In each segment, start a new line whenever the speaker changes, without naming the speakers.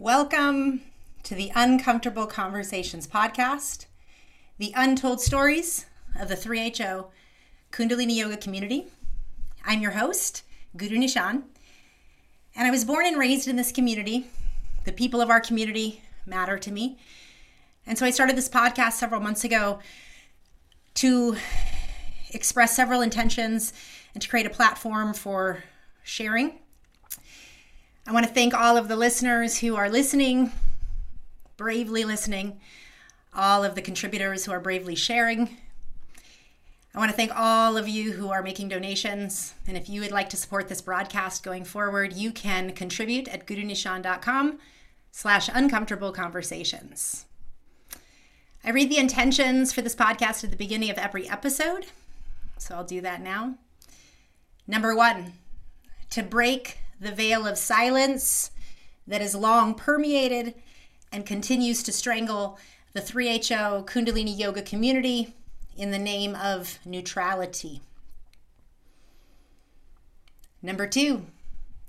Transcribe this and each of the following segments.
Welcome to the Uncomfortable Conversations podcast, the untold stories of the 3HO Kundalini Yoga community. I'm your host, Guru Nishan, and I was born and raised in this community. The people of our community matter to me. And so I started this podcast several months ago to express several intentions and to create a platform for sharing. I want to thank all of the listeners who are listening, bravely listening, all of the contributors who are bravely sharing. I want to thank all of you who are making donations. And if you would like to support this broadcast going forward, you can contribute at gurunishan.com slash uncomfortable conversations. I read the intentions for this podcast at the beginning of every episode, so I'll do that now. Number one, to break the veil of silence that has long permeated and continues to strangle the 3HO Kundalini Yoga community in the name of neutrality. Number two,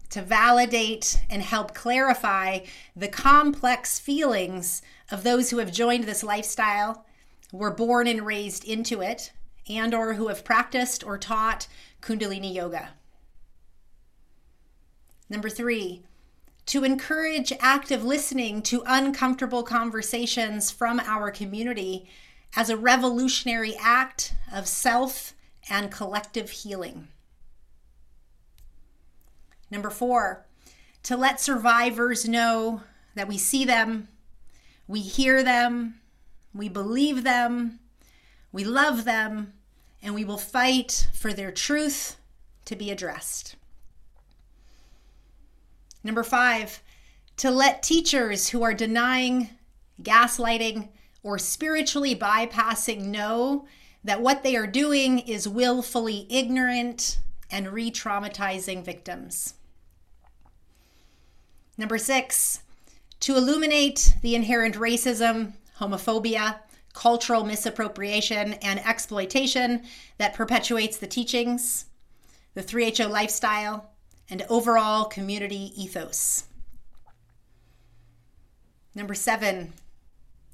to validate and help clarify the complex feelings of those who have joined this lifestyle, were born and raised into it, and or who have practiced or taught kundalini yoga. Number 3, to encourage active listening to uncomfortable conversations from our community as a revolutionary act of self and collective healing. Number four, to let survivors know that we see them, we hear them, we believe them, we love them, and we will fight for their truth to be addressed. Number five, to let teachers who are denying, gaslighting, or spiritually bypassing know that what they are doing is willfully ignorant and re traumatizing victims. Number six, to illuminate the inherent racism, homophobia, cultural misappropriation, and exploitation that perpetuates the teachings, the 3HO lifestyle, and overall community ethos. Number seven,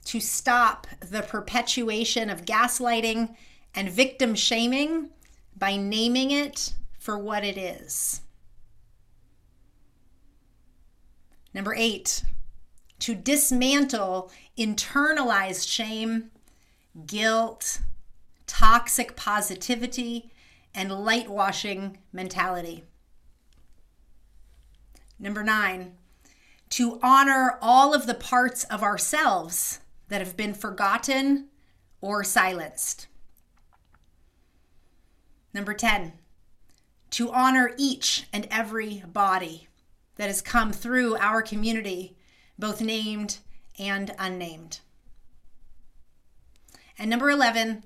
to stop the perpetuation of gaslighting and victim shaming by naming it for what it is. Number eight, to dismantle internalized shame, guilt, toxic positivity, and light washing mentality. Number nine, to honor all of the parts of ourselves that have been forgotten or silenced. Number 10, to honor each and every body that has come through our community, both named and unnamed. And number 11,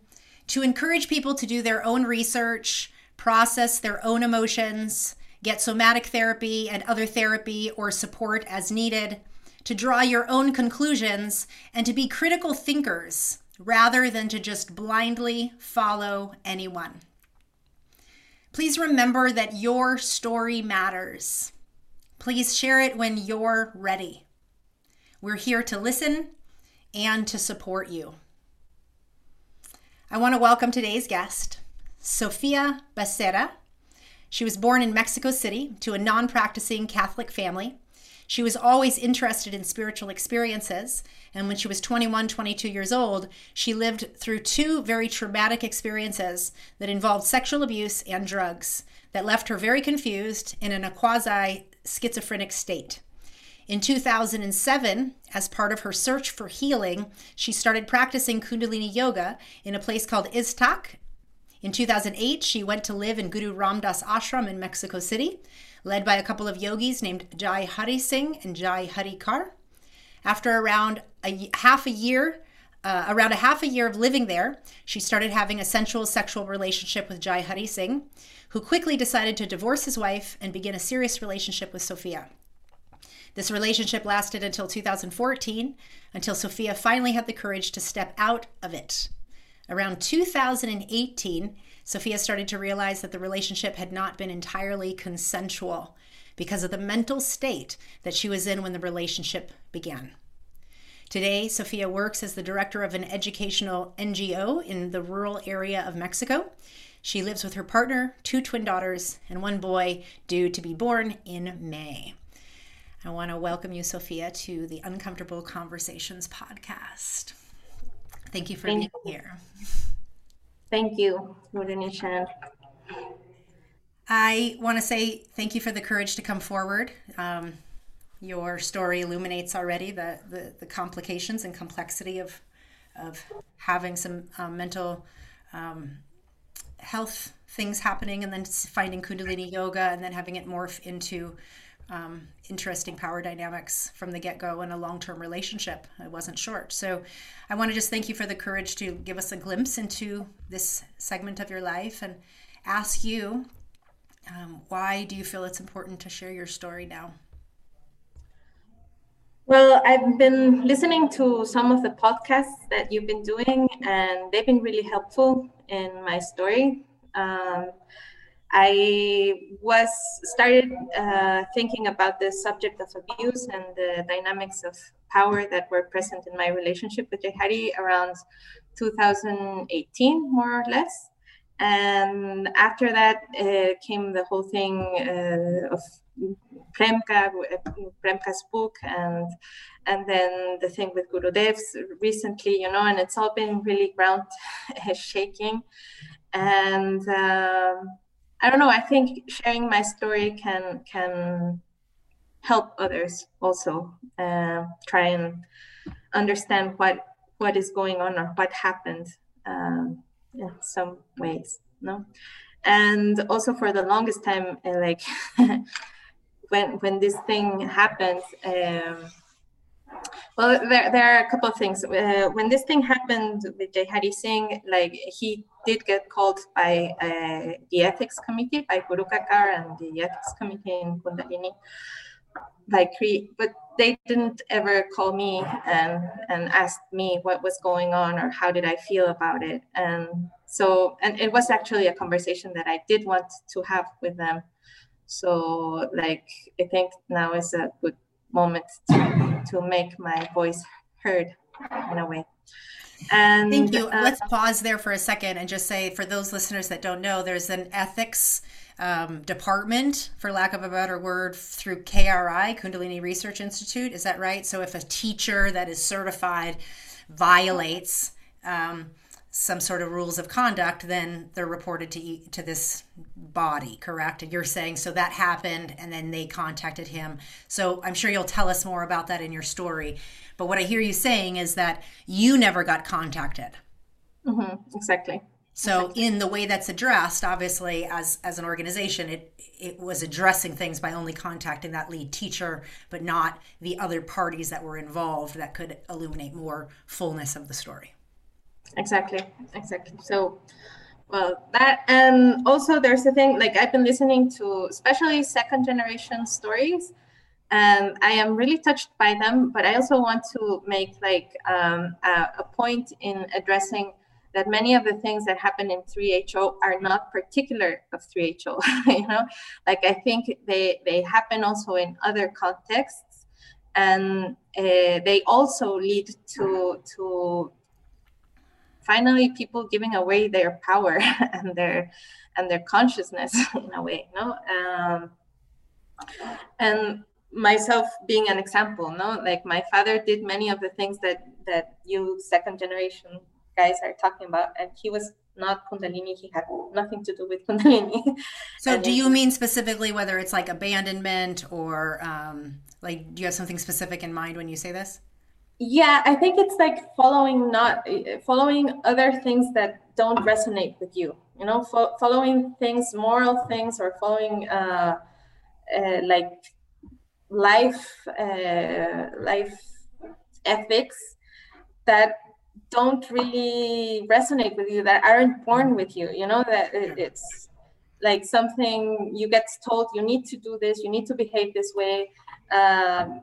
to encourage people to do their own research, process their own emotions, get somatic therapy and other therapy or support as needed, to draw your own conclusions, and to be critical thinkers rather than to just blindly follow anyone. Please remember that your story matters. Please share it when you're ready. We're here to listen and to support you. I want to welcome today's guest, Sofia Becerra. She was born in Mexico City to a non practicing Catholic family. She was always interested in spiritual experiences, and when she was 21, 22 years old, she lived through two very traumatic experiences that involved sexual abuse and drugs that left her very confused and in a quasi schizophrenic state. In 2007, as part of her search for healing, she started practicing Kundalini Yoga in a place called Iztac. In 2008, she went to live in Guru Ram Dass Ashram in Mexico City, led by a couple of yogis named Jai Hari Singh and Jai Hari Kar. After around a half a year, uh, around a half a year of living there, she started having a sensual sexual relationship with Jai Hari Singh, who quickly decided to divorce his wife and begin a serious relationship with Sophia. This relationship lasted until 2014, until Sophia finally had the courage to step out of it. Around 2018, Sofia started to realize that the relationship had not been entirely consensual because of the mental state that she was in when the relationship began. Today, Sofia works as the director of an educational NGO in the rural area of Mexico. She lives with her partner, two twin daughters, and one boy due to be born in May. I want to welcome you, Sofia, to the Uncomfortable Conversations podcast. Thank you for Thank being you. here.
Thank you, Guru Nishan.
I want to say thank you for the courage to come forward. Um, your story illuminates already the, the, the, complications and complexity of, of having some um, mental um, health things happening and then finding Kundalini yoga and then having it morph into um, interesting power dynamics from the get go in a long term relationship. It wasn't short. So I want to just thank you for the courage to give us a glimpse into this segment of your life and ask you um, why do you feel it's important to share your story now?
Well, I've been listening to some of the podcasts that you've been doing, and they've been really helpful in my story. Um, I was started uh, thinking about the subject of abuse and the dynamics of power that were present in my relationship with Jai Hari around 2018, more or less. And after that uh, came the whole thing uh, of Premka, Premka's book, and and then the thing with Gurudev's recently, you know, and it's all been really ground shaking. And um, I don't know. I think sharing my story can can help others also uh, try and understand what what is going on or what happened um, in some ways. No, and also for the longest time, uh, like. when when this thing happened um, well there, there are a couple of things. Uh, when this thing happened with Jai Hari Singh like he did get called by uh, the ethics committee by Guru Kakar and the ethics committee in Kundalini. By KRI, but they didn't ever call me and and ask me what was going on or how did I feel about it. And so and it was actually a conversation that I did want to have with them. So like I think now is a good moment to, to make my voice heard in a way.
And thank you. Uh, Let's pause there for a second and just say for those listeners that don't know, there's an ethics um, department, for lack of a better word, through KRI, Kundalini Research Institute. Is that right? So if a teacher that is certified violates um, some sort of rules of conduct, then they're reported to to this body, correct? And you're saying so that happened, and then they contacted him. So I'm sure you'll tell us more about that in your story. But what I hear you saying is that you never got contacted.
Mm-hmm, exactly.
So exactly. in the way that's addressed, obviously, as as an organization, it it was addressing things by only contacting that lead teacher, but not the other parties that were involved that could illuminate more fullness of the story
exactly exactly so well that and also there's a thing like i've been listening to especially second generation stories and i am really touched by them but i also want to make like um, a, a point in addressing that many of the things that happen in 3HO are not particular of 3HO. you know, like I think they they happen also in other contexts, and uh, they also lead to to finally people giving away their power and their and their consciousness in a way no? Um, and myself being an example no? Like my father did many of the things that that you second generation guys are talking about and he was not kundalini. He had nothing to do with kundalini.
So do you mean specifically whether it's like abandonment or um, like do you have something specific in mind when you say this
yeah i think it's like following not following other things that don't resonate with you you know? Fo- following things moral things or following uh, uh like life uh, life ethics that don't really resonate with you that aren't born with you you know? That it's like something you get told you need to do this you need to behave this way um,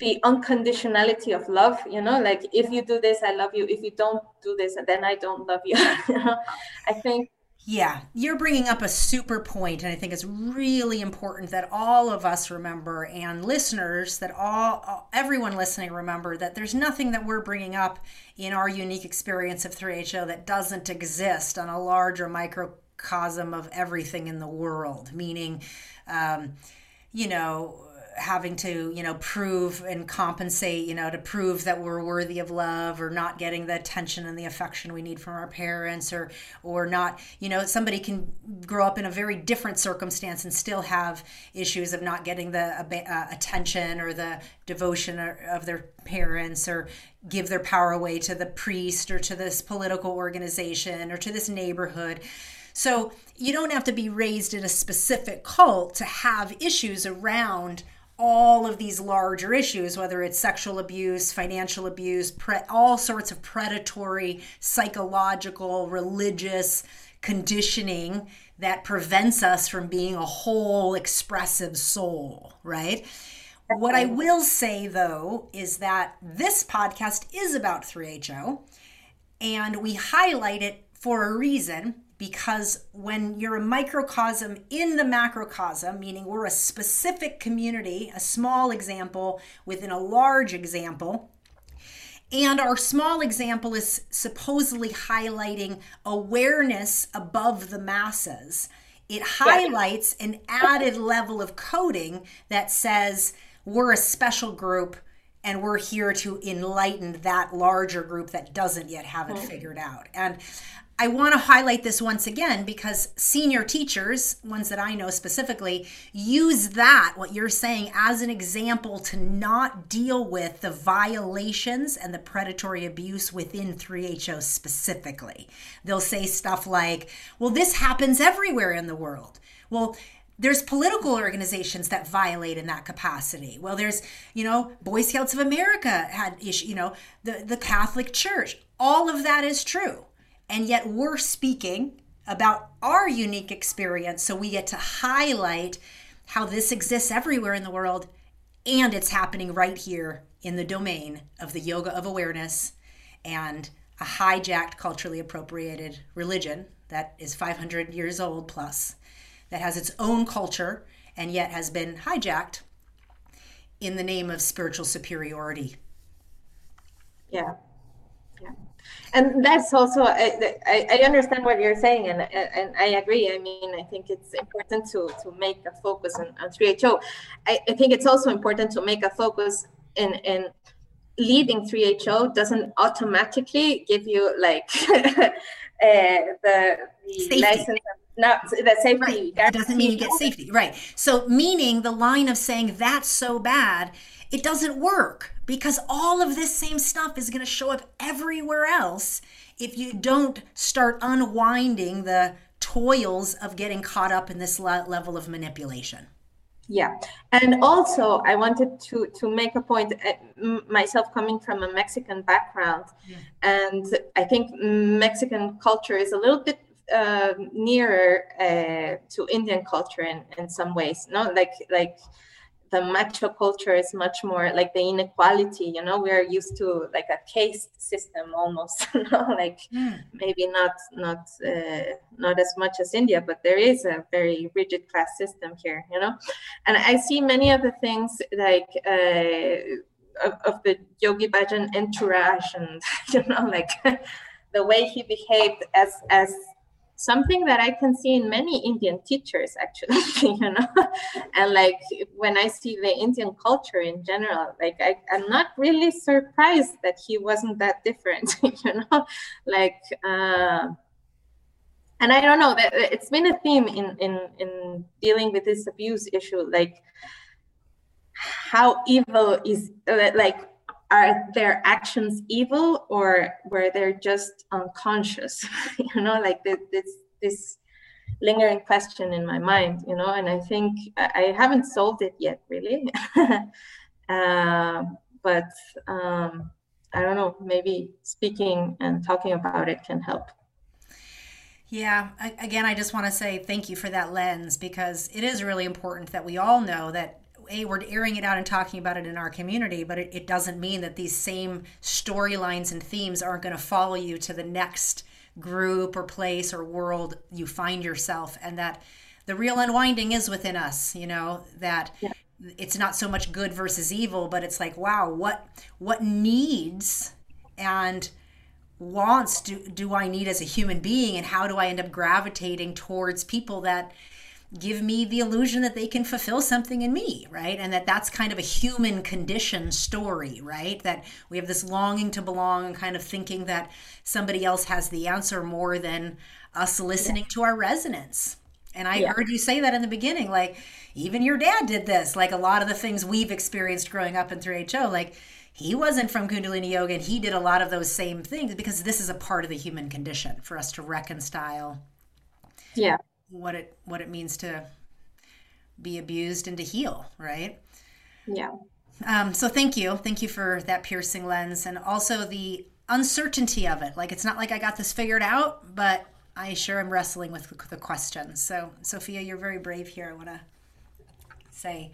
the unconditionality of love you know like if you do this i love you. If you don't do this then i don't love you. I think
Yeah, you're bringing up a super point, and I think it's really important that all of us remember, and listeners, that all everyone listening remember that there's nothing that we're bringing up in our unique experience of 3HO that doesn't exist on a larger microcosm of everything in the world. Meaning, um, you know, having to you know prove and compensate you know to prove that we're worthy of love or not getting the attention and the affection we need from our parents or or not you know somebody can grow up in a very different circumstance and still have issues of not getting the uh, attention or the devotion of their parents or give their power away to the priest or to this political organization or to this neighborhood. So you don't have to be raised in a specific cult to have issues around all of these larger issues, whether it's sexual abuse, financial abuse, pre- all sorts of predatory, psychological, religious conditioning that prevents us from being a whole expressive soul, right? What I will say though is that this podcast is about 3HO and we highlight it for a reason because when you're a microcosm in the macrocosm, meaning we're a specific community, a small example within a large example, and our small example is supposedly highlighting awareness above the masses. It highlights an added level of coding that says we're a special group and we're here to enlighten that larger group that doesn't yet have it hmm. figured out. And I want to highlight this once again because senior teachers, ones that I know specifically, use that, what you're saying, as an example to not deal with the violations and the predatory abuse within 3HO specifically. They'll say stuff like, well, this happens everywhere in the world. Well, there's political organizations that violate in that capacity. Well, there's, you know, Boy Scouts of America had issue, you know, the, the Catholic Church. All of that is true and yet we're speaking about our unique experience. So we get to highlight how this exists everywhere in the world and it's happening right here in the domain of the yoga of awareness and a hijacked, culturally appropriated religion that is 500 years old plus, that has its own culture and yet has been hijacked in the name of spiritual superiority.
Yeah and that's also I, I, understand what you're saying and and I agree. I mean, I think it's important to to make a focus on, on 3HO. I, I think it's also important to make a focus in in leading 3HO doesn't automatically give you like uh, the, the license not the safety
right. it doesn't mean you get safety right so meaning the line of saying that's so bad it doesn't work because all of this same stuff is going to show up everywhere else if you don't start unwinding the toils of getting caught up in this level of manipulation.
Yeah. And also i wanted to to make a point uh, myself coming from a mexican background yeah. and i think mexican culture is a little bit uh, nearer uh, to indian culture in, in some ways no? Like like the macho culture is much more like the inequality you know? We're used to like a caste system almost you know? Like mm. maybe not not uh, not as much as india but there is a very rigid class system here you know? And i see many of the things like uh, of, of the yogi bhajan entourage and you know like the way he behaved as as something that I can see in many Indian teachers, actually, you know. and like when I see the Indian culture in general, like I, I'm not really surprised that he wasn't that different, you know. Like, uh, and I don't know that it's been a theme in in in dealing with this abuse issue, like how evil is like are their actions evil or were they just unconscious? You know like this this lingering question in my mind you know and i think i haven't solved it yet really. Uh, but um, i don't know maybe speaking and talking about it can help.
Yeah, again, I just want to say thank you for that lens because it is really important that we all know that a we're airing it out and talking about it in our community but it, it doesn't mean that these same storylines and themes aren't going to follow you to the next group or place or world you find yourself and that the real unwinding is within us you know that yeah. it's not so much good versus evil but it's like wow what what needs and wants do, do i need as a human being and how do i end up gravitating towards people that give me the illusion that they can fulfill something in me right and that that's kind of a human condition story right that we have this longing to belong and kind of thinking that somebody else has the answer more than us listening yeah. to our resonance and i yeah. heard you say that in the beginning like even your dad did this like a lot of the things we've experienced growing up in 3ho like he wasn't from kundalini yoga and he did a lot of those same things because this is a part of the human condition for us to reconcile
yeah
what it what it means to be abused and to heal, right?
Yeah.
Um, so thank you, thank you for that piercing lens, and also the uncertainty of it. Like it's not like I got this figured out, but I sure am wrestling with the questions. So Sophia, you're very brave here. I want to say,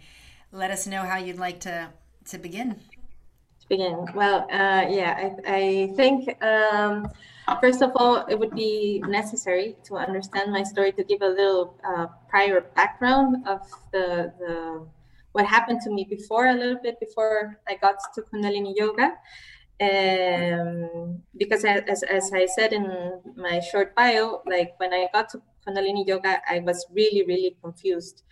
let us know how you'd like to to begin.
To begin. Well, uh, yeah, I, I think. Um, First of all, it would be necessary to understand my story to give a little uh, prior background of the, the what happened to me before, a little bit before I got to Kundalini Yoga. Um, because as, as I said in my short bio, like when I got to Kundalini Yoga, I was really, really confused.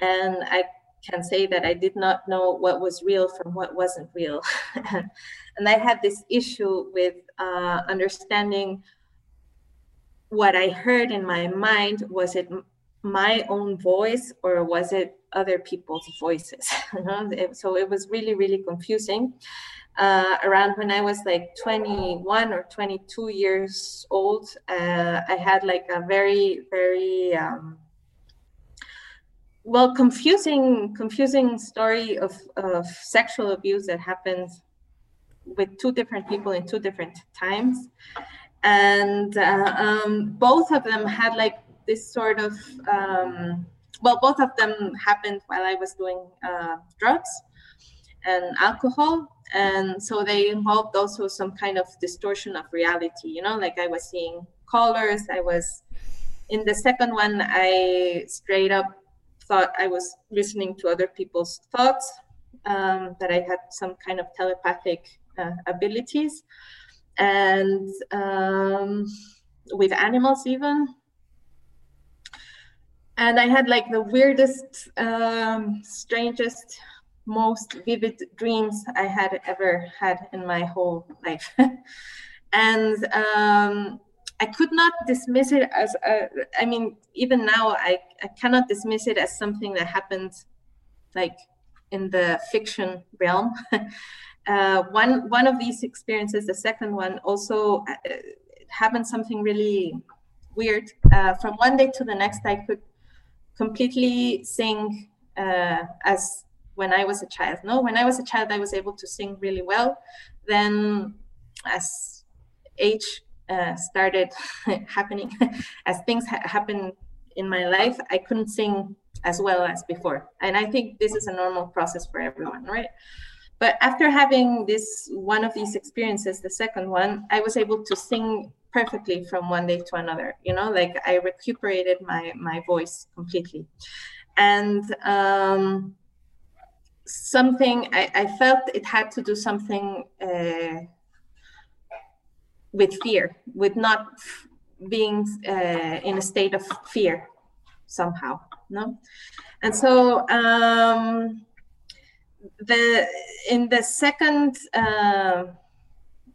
And I can say that I did not know what was real from what wasn't real. and I had this issue with uh, understanding what I heard in my mind. Was it my own voice or was it other people's voices? so it was really, really confusing. Uh, around when I was like 21 or 22 years old, uh, I had like a very, very um, well confusing confusing story of, of sexual abuse that happened with two different people in two different times. And uh, um, both of them had like this sort of um, well both of them happened while i was doing uh, drugs and alcohol. And so they involved also some kind of distortion of reality you know like i was seeing colors i was in the second one i straight up thought I was listening to other people's thoughts, um, that I had some kind of telepathic uh, abilities, and um, with animals even. And I had like the weirdest, um, strangest, most vivid dreams I had ever had in my whole life. and um, I could not dismiss it as a, I mean, even now I, I cannot dismiss it as something that happened like in the fiction realm. uh, one one of these experiences, the second one, also uh, happened something really weird. Uh, from one day to the next, I could completely sing uh, as when I was a child. No, when I was a child, I was able to sing really well. Then, as age uh, started happening as things ha- happen in my life i couldn't sing as well as before. And i think this is a normal process for everyone right? But after having this one of these experiences the second one i was able to sing perfectly from one day to another you know? Like i recuperated my my voice completely. And um something i, I felt it had to do something uh, with fear, with not being uh, in a state of fear somehow. No, and so um, the in the second uh,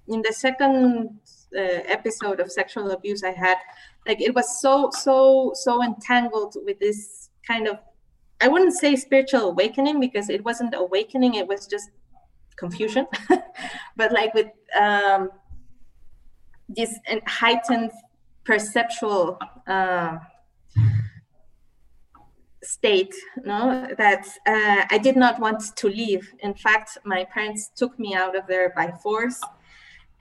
in the second uh, episode of sexual abuse I had, like it was so so so entangled with this kind of I wouldn't say spiritual awakening because it wasn't awakening; it was just confusion. but like with um, this heightened perceptual uh, state no that uh, i did not want to leave. In fact my parents took me out of there by force.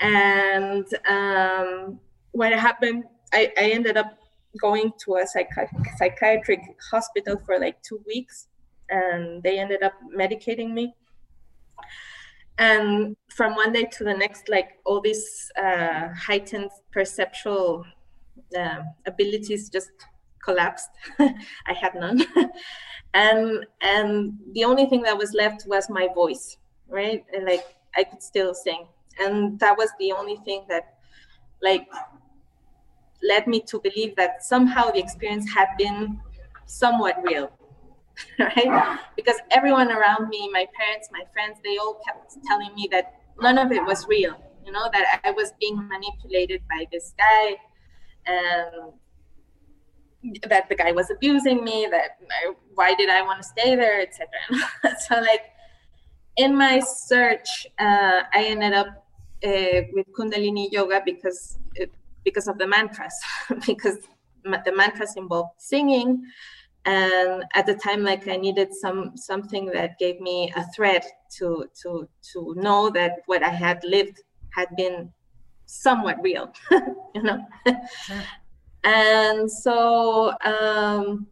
And um, what happened I, I ended up going to a psychi- psychiatric hospital for like two weeks and they ended up medicating me and from one day to the next like all these uh, heightened perceptual uh, abilities just collapsed. I had none, and and the only thing that was left was my voice, right? And like I could still sing, and that was the only thing that like led me to believe that somehow the experience had been somewhat real right? Because everyone around me my parents my friends they all kept telling me that none of it was real you know that i was being manipulated by this guy and that the guy was abusing me that I, why did i want to stay there etc so like in my search uh, i ended up uh, with kundalini yoga because it, because of the mantras because the mantras involved singing and at the time like i needed some something that gave me a thread to to to know that what i had lived had been somewhat real you know? And so um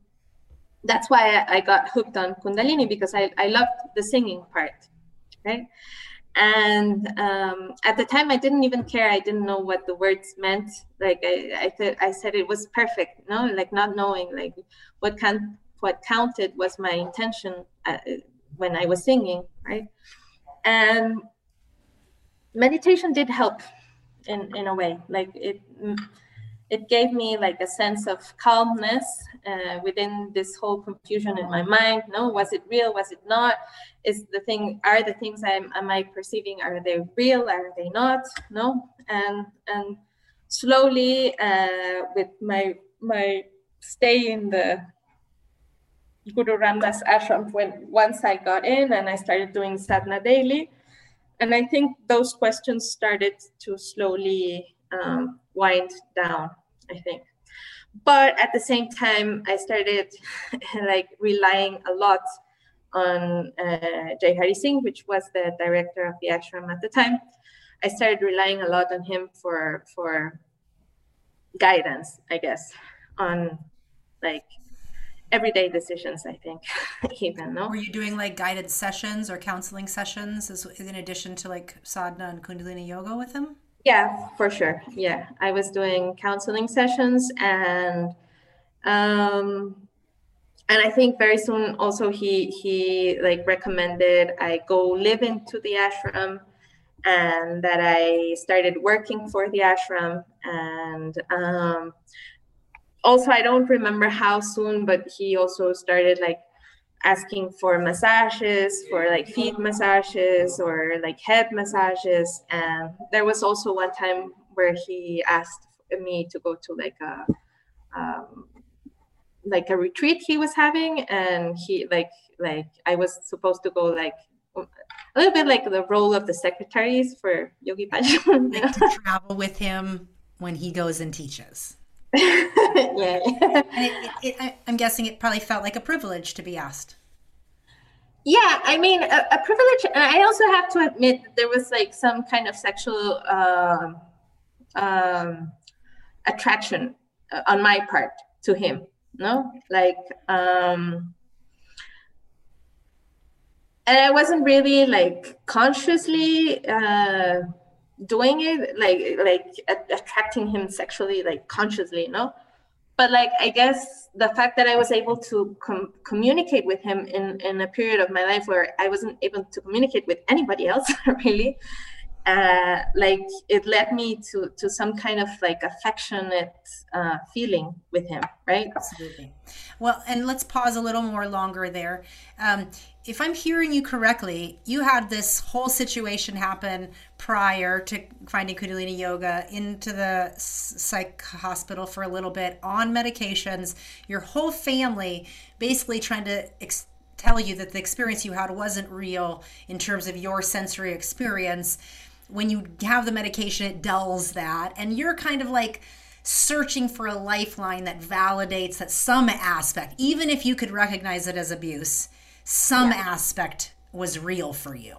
that's why I, I got hooked on kundalini because i i loved the singing part right and um, at the time i didn't even care. I didn't know what the words meant. Like i i, th- I said it was perfect no like not knowing like what can what counted was my intention uh, when i was singing right? And meditation did help in in a way. Like it it gave me like a sense of calmness uh, within this whole confusion in my mind. No was it real? Was it not? Is the thing are the things i'm am i perceiving are they real? Are they not? No? And and slowly uh, with my my stay in the Guru Ramdas ashram when once I got in and I started doing sadhana daily, and I think those questions started to slowly um, wind down, I think. But at the same time, I started like relying a lot on uh, Jai Hari Singh, which was the director of the ashram at the time. I started relying a lot on him for for guidance, I guess, on like everyday decisions. I think even no.
Were you doing like guided sessions or counseling sessions as, in addition to like sadhana and Kundalini yoga with him?
Yeah, for sure. Yeah, I was doing counseling sessions and um and I think very soon also he he like recommended I go live into the ashram and that I started working for the ashram and um also I don't remember how soon but he also started like asking for massages for like feet massages or like head massages. And there was also one time where he asked me to go to like a um, like a retreat he was having. And he like like i was supposed to go like a little bit like the role of the secretaries for yogi Bhajan.
like to travel with him when he goes and teaches
yeah.
it, it, it, I'm guessing it probably felt like a privilege to be asked.
Yeah, I mean, a, a privilege. And I also have to admit there was like some kind of sexual uh, um, attraction uh, on my part to him. No, like, um, and I wasn't really like consciously. Uh, doing it like like attracting him sexually like consciously no but like i guess the fact that i was able to com- communicate with him in in a period of my life where i wasn't able to communicate with anybody else really uh, like it led me to to some kind of like affectionate uh, feeling with him right?
Absolutely. Well and let's pause a little more longer there. Um, if i'm hearing you correctly you had this whole situation happen prior to finding kundalini yoga into the psych hospital for a little bit on medications. Your whole family basically trying to ex- tell you that the experience you had wasn't real in terms of your sensory experience when you have the medication, it dulls that. And you're kind of like searching for a lifeline that validates that some aspect, even if you could recognize it as abuse, some yeah. aspect was real for you.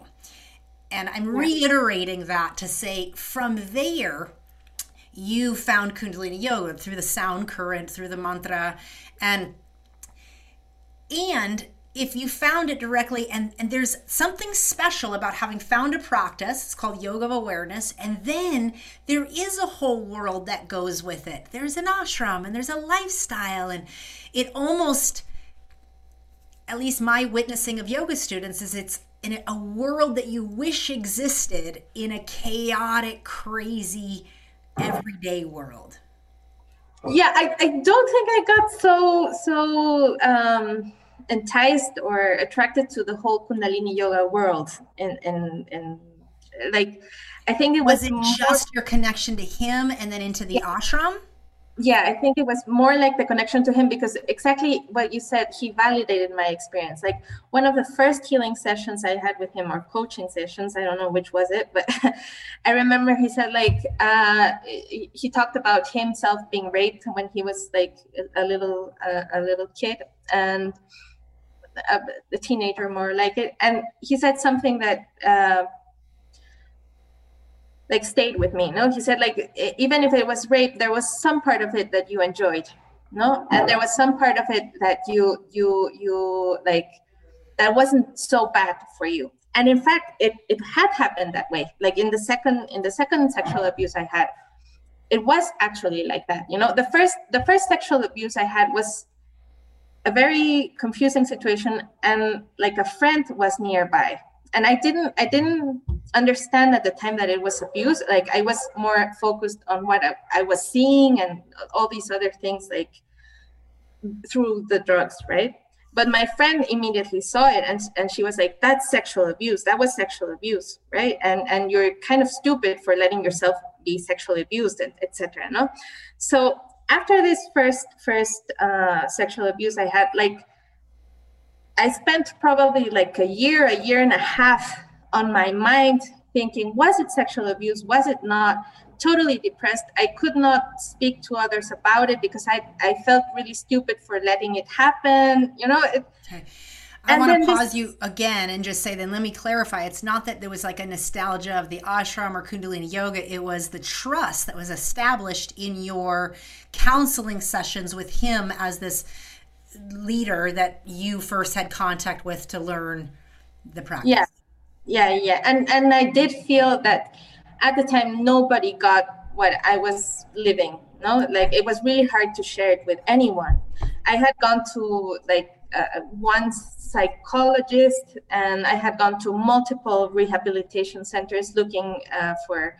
And I'm reiterating that to say from there, you found Kundalini Yoga through the sound current, through the mantra, and and if you found it directly and and there's something special about having found a practice it's called yoga of awareness and then there is a whole world that goes with it. There's an ashram and there's a lifestyle and it almost at least my witnessing of yoga students is it's in a world that you wish existed in a chaotic crazy everyday world.
Yeah i, I don't think i got so so um enticed or attracted to the whole Kundalini yoga world. And and and like, I think it was,
was it more, just your connection to him and then into the yeah. ashram.
Yeah, I think it was more like the connection to him because exactly what you said, he validated my experience. Like one of the first healing sessions I had with him, or coaching sessions, I don't know which was it, but I remember he said like uh, he talked about himself being raped when he was like a little uh, a little kid, and a, a teenager more like it. And he said something that uh, like stayed with me no? He said like even if it was rape there was some part of it that you enjoyed no? And there was some part of it that you you you like that wasn't so bad for you. And in fact it, it had happened that way. Like in the second in the second sexual abuse i had it was actually like that you know? The first the first sexual abuse i had was a very confusing situation and like a friend was nearby. And i didn't i didn't understand at the time that it was abuse like i was more focused on what i, I was seeing and all these other things like through the drugs right? But my friend immediately saw it and, and she was like that's sexual abuse. That was sexual abuse right? And and you're kind of stupid for letting yourself be sexually abused etc no? So after this first first uh, sexual abuse I had, like I spent probably like a year, a year and a half on my mind thinking, was it sexual abuse? Was it not? Totally depressed. I could not speak to others about it because I, I felt really stupid for letting it happen. You know, it,
okay. I want to pause this, you again and just say, then let me clarify. It's not that there was like a nostalgia of the ashram or Kundalini yoga. It was the trust that was established in your counseling sessions with him as this leader that you first had contact with to learn the practice.
Yeah, yeah, yeah. And and I did feel that at the time nobody got what I was living. No, like it was really hard to share it with anyone. I had gone to like uh, one psychologist and I had gone to multiple rehabilitation centers looking uh, for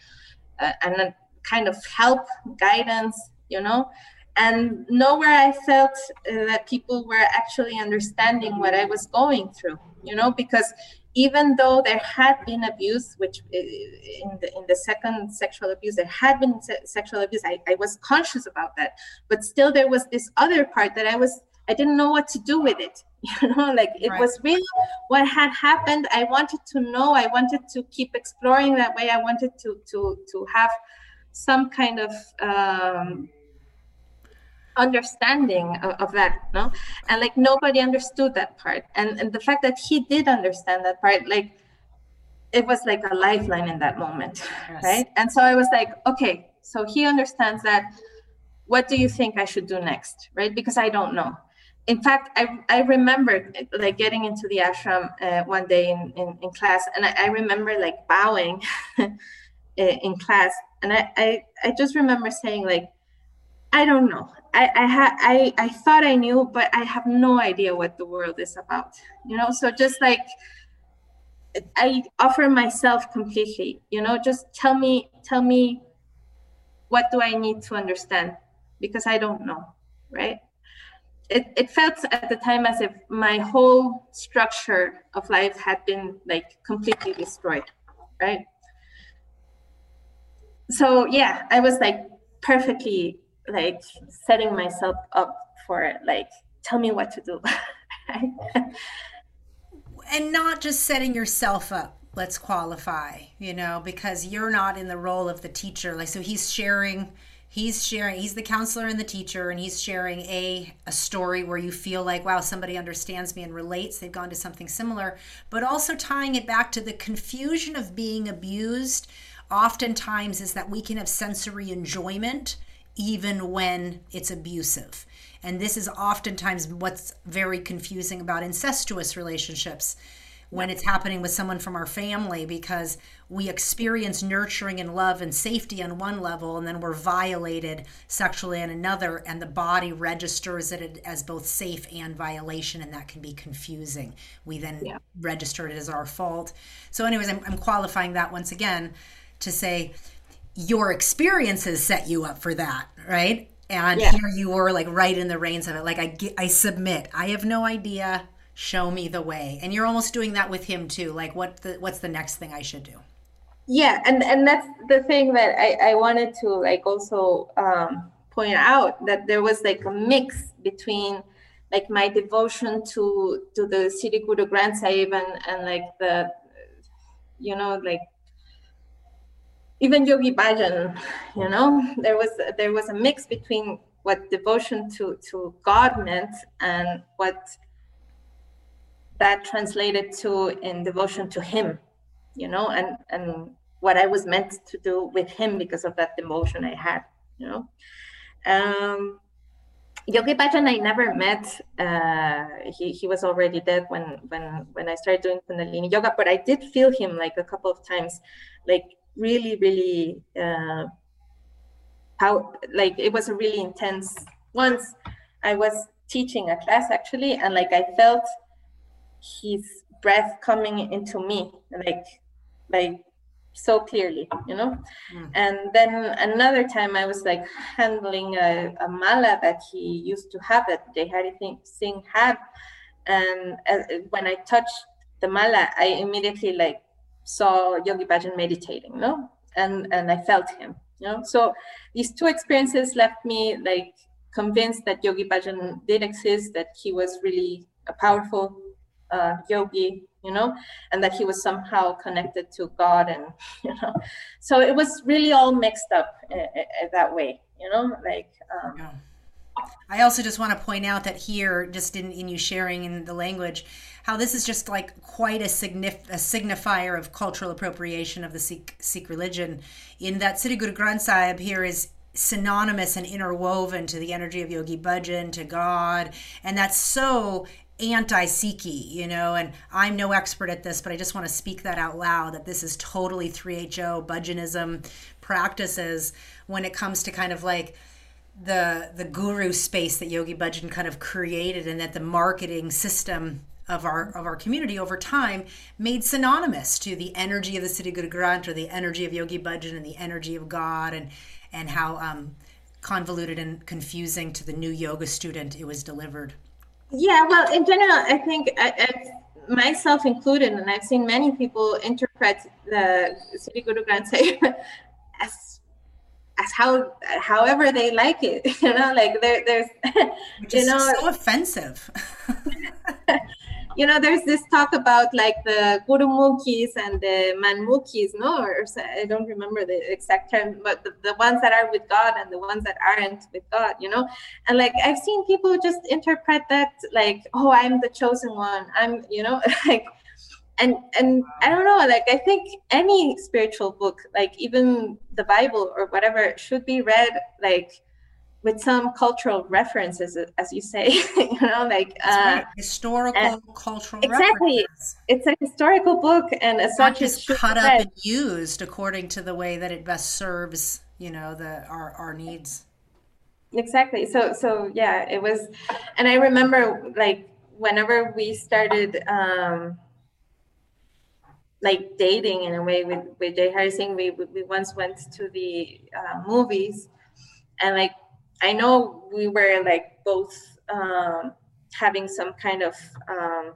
uh, a kind of help, guidance, you know. And nowhere I felt uh, that people were actually understanding what I was going through, you know, because even though there had been abuse, which uh, in the in the second sexual abuse there had been se- sexual abuse, I, I was conscious about that, but still there was this other part that I was I didn't know what to do with it. You know, like it right. was really what had happened. I wanted to know. I wanted to keep exploring that way. I wanted to to to have some kind of um, understanding of, of, that no and like nobody understood that part and and the fact that he did understand that part like it was like a lifeline in that moment yes. right and so i was like okay so he understands that what do you think i should do next right because i don't know in fact, I, I remember like getting into the ashram uh, one day in, in, in, class, and I, I remember like bowing in class, and I, I, I just remember saying like, I don't know. I I had I I thought I knew, but I have no idea what the world is about. You know, so just like I offer myself completely. You know, just tell me tell me what do I need to understand because I don't know, right? It, it felt at the time as if my whole structure of life had been like completely destroyed right? So yeah i was like perfectly like setting myself up for it. Like tell me what to do.
And not just setting yourself up let's qualify you know because you're not in the role of the teacher. Like so he's sharing he's sharing he's the counselor and the teacher and he's sharing a a story where you feel like wow somebody understands me and relates. They've gone to something similar. But also tying it back to the confusion of being abused oftentimes is that we can have sensory enjoyment even when it's abusive. And this is oftentimes what's very confusing about incestuous relationships when it's happening with someone from our family because we experience nurturing and love and safety on one level and then we're violated sexually on another and the body registers it as both safe and violation and that can be confusing. We then yeah. register it as our fault. So anyways I'm, I'm qualifying that once again to say your experiences set you up for that right? And yeah. here you were like right in the reins of it. Like i i submit. I have no idea show me the way. And you're almost doing that with him too like what the what's the next thing i should do?
Yeah and and that's the thing that i i wanted to like also um point out that there was like a mix between like my devotion to to the Sri Guru Granth Sahib and, and like the you know like even Yogi Bhajan, you know, there was there was a mix between what devotion to to God meant and what that translated to in devotion to him you know and and what i was meant to do with him because of that devotion i had you know. Um yogi bhajan i never met uh he, he was already dead when when when i started doing kundalini yoga but i did feel him like a couple of times like really really uh how like it was a really intense once i was teaching a class actually and like i felt his breath coming into me like like so clearly you know? Mm. and then another time i was like handling a, a mala that he used to have that Jai Singh had. And as, when i touched the mala i immediately like saw yogi bhajan meditating you know? And and i felt him you know? So these two experiences left me like convinced that yogi bhajan did exist that he was really a powerful uh, yogi, you know, and that he was somehow connected to God, and you know, so it was really all mixed up uh, uh, that way, you know, like. Um, yeah.
I also just want to point out that here, just in, in you sharing in the language, how this is just like quite a, signif- a signifier of cultural appropriation of the Sikh, Sikh religion, in that Sri Guru Granth Sahib here is synonymous and interwoven to the energy of Yogi Bhajan, to God, and that's so anti-Sikhi, you know, and I'm no expert at this, but I just want to speak that out loud that this is totally 3HO Bhajanism practices when it comes to kind of like the the guru space that Yogi Bhajan kind of created and that the marketing system of our of our community over time made synonymous to the energy of the Sri Guru Granth or the energy of Yogi Bhajan and the energy of God and and how um, convoluted and confusing to the new yoga student it was delivered.
Yeah, well, in general, I think uh, I, I, myself included, and I've seen many people interpret the Sri Guru Granth Sahib as as how however they like it. You know, like there, there's
Which you know so offensive.
you know, there's this talk about like the Gurumukhis and the Manmukhis, no, or I don't remember the exact term, but the, the ones that are with God and the ones that aren't with God, you know, and like I've seen people just interpret that like, oh, I'm the chosen one, I'm, you know, like and and i don't know like i think any spiritual book like even the bible or whatever should be read like with some cultural references, as you say, you know, like
uh, historical, and, cultural.
Exactly, references. it's a historical book, and as
Not such, just cut up read. and used according to the way that it best serves, you know, the our our needs.
Exactly. So so yeah, it was, and I remember like whenever we started. um like dating in a way with with Jai Hari Singh, we we once went to the uh, movies, and like I know we were like both um, having some kind of um,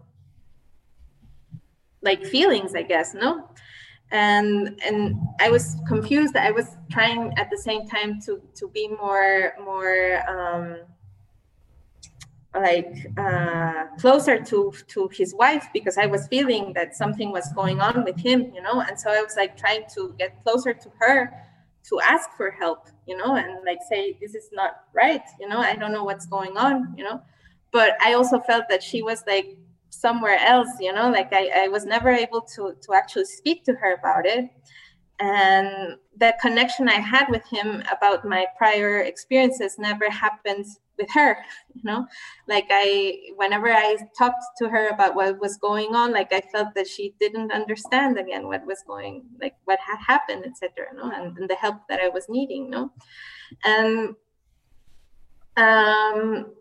like feelings, I guess, no? And and I was confused. I was trying at the same time to to be more more um, like uh, closer to to his wife because I was feeling that something was going on with him, you know. And so I was like trying to get closer to her to ask for help you know and like say this is not right you know i don't know what's going on you know. But i also felt that she was like somewhere else you know like i, I was never able to to actually speak to her about it. And the connection i had with him about my prior experiences never happened with her you know? Like i whenever i talked to her about what was going on like i felt that she didn't understand again what was going like what had happened etc no and, and the help that i was needing no and um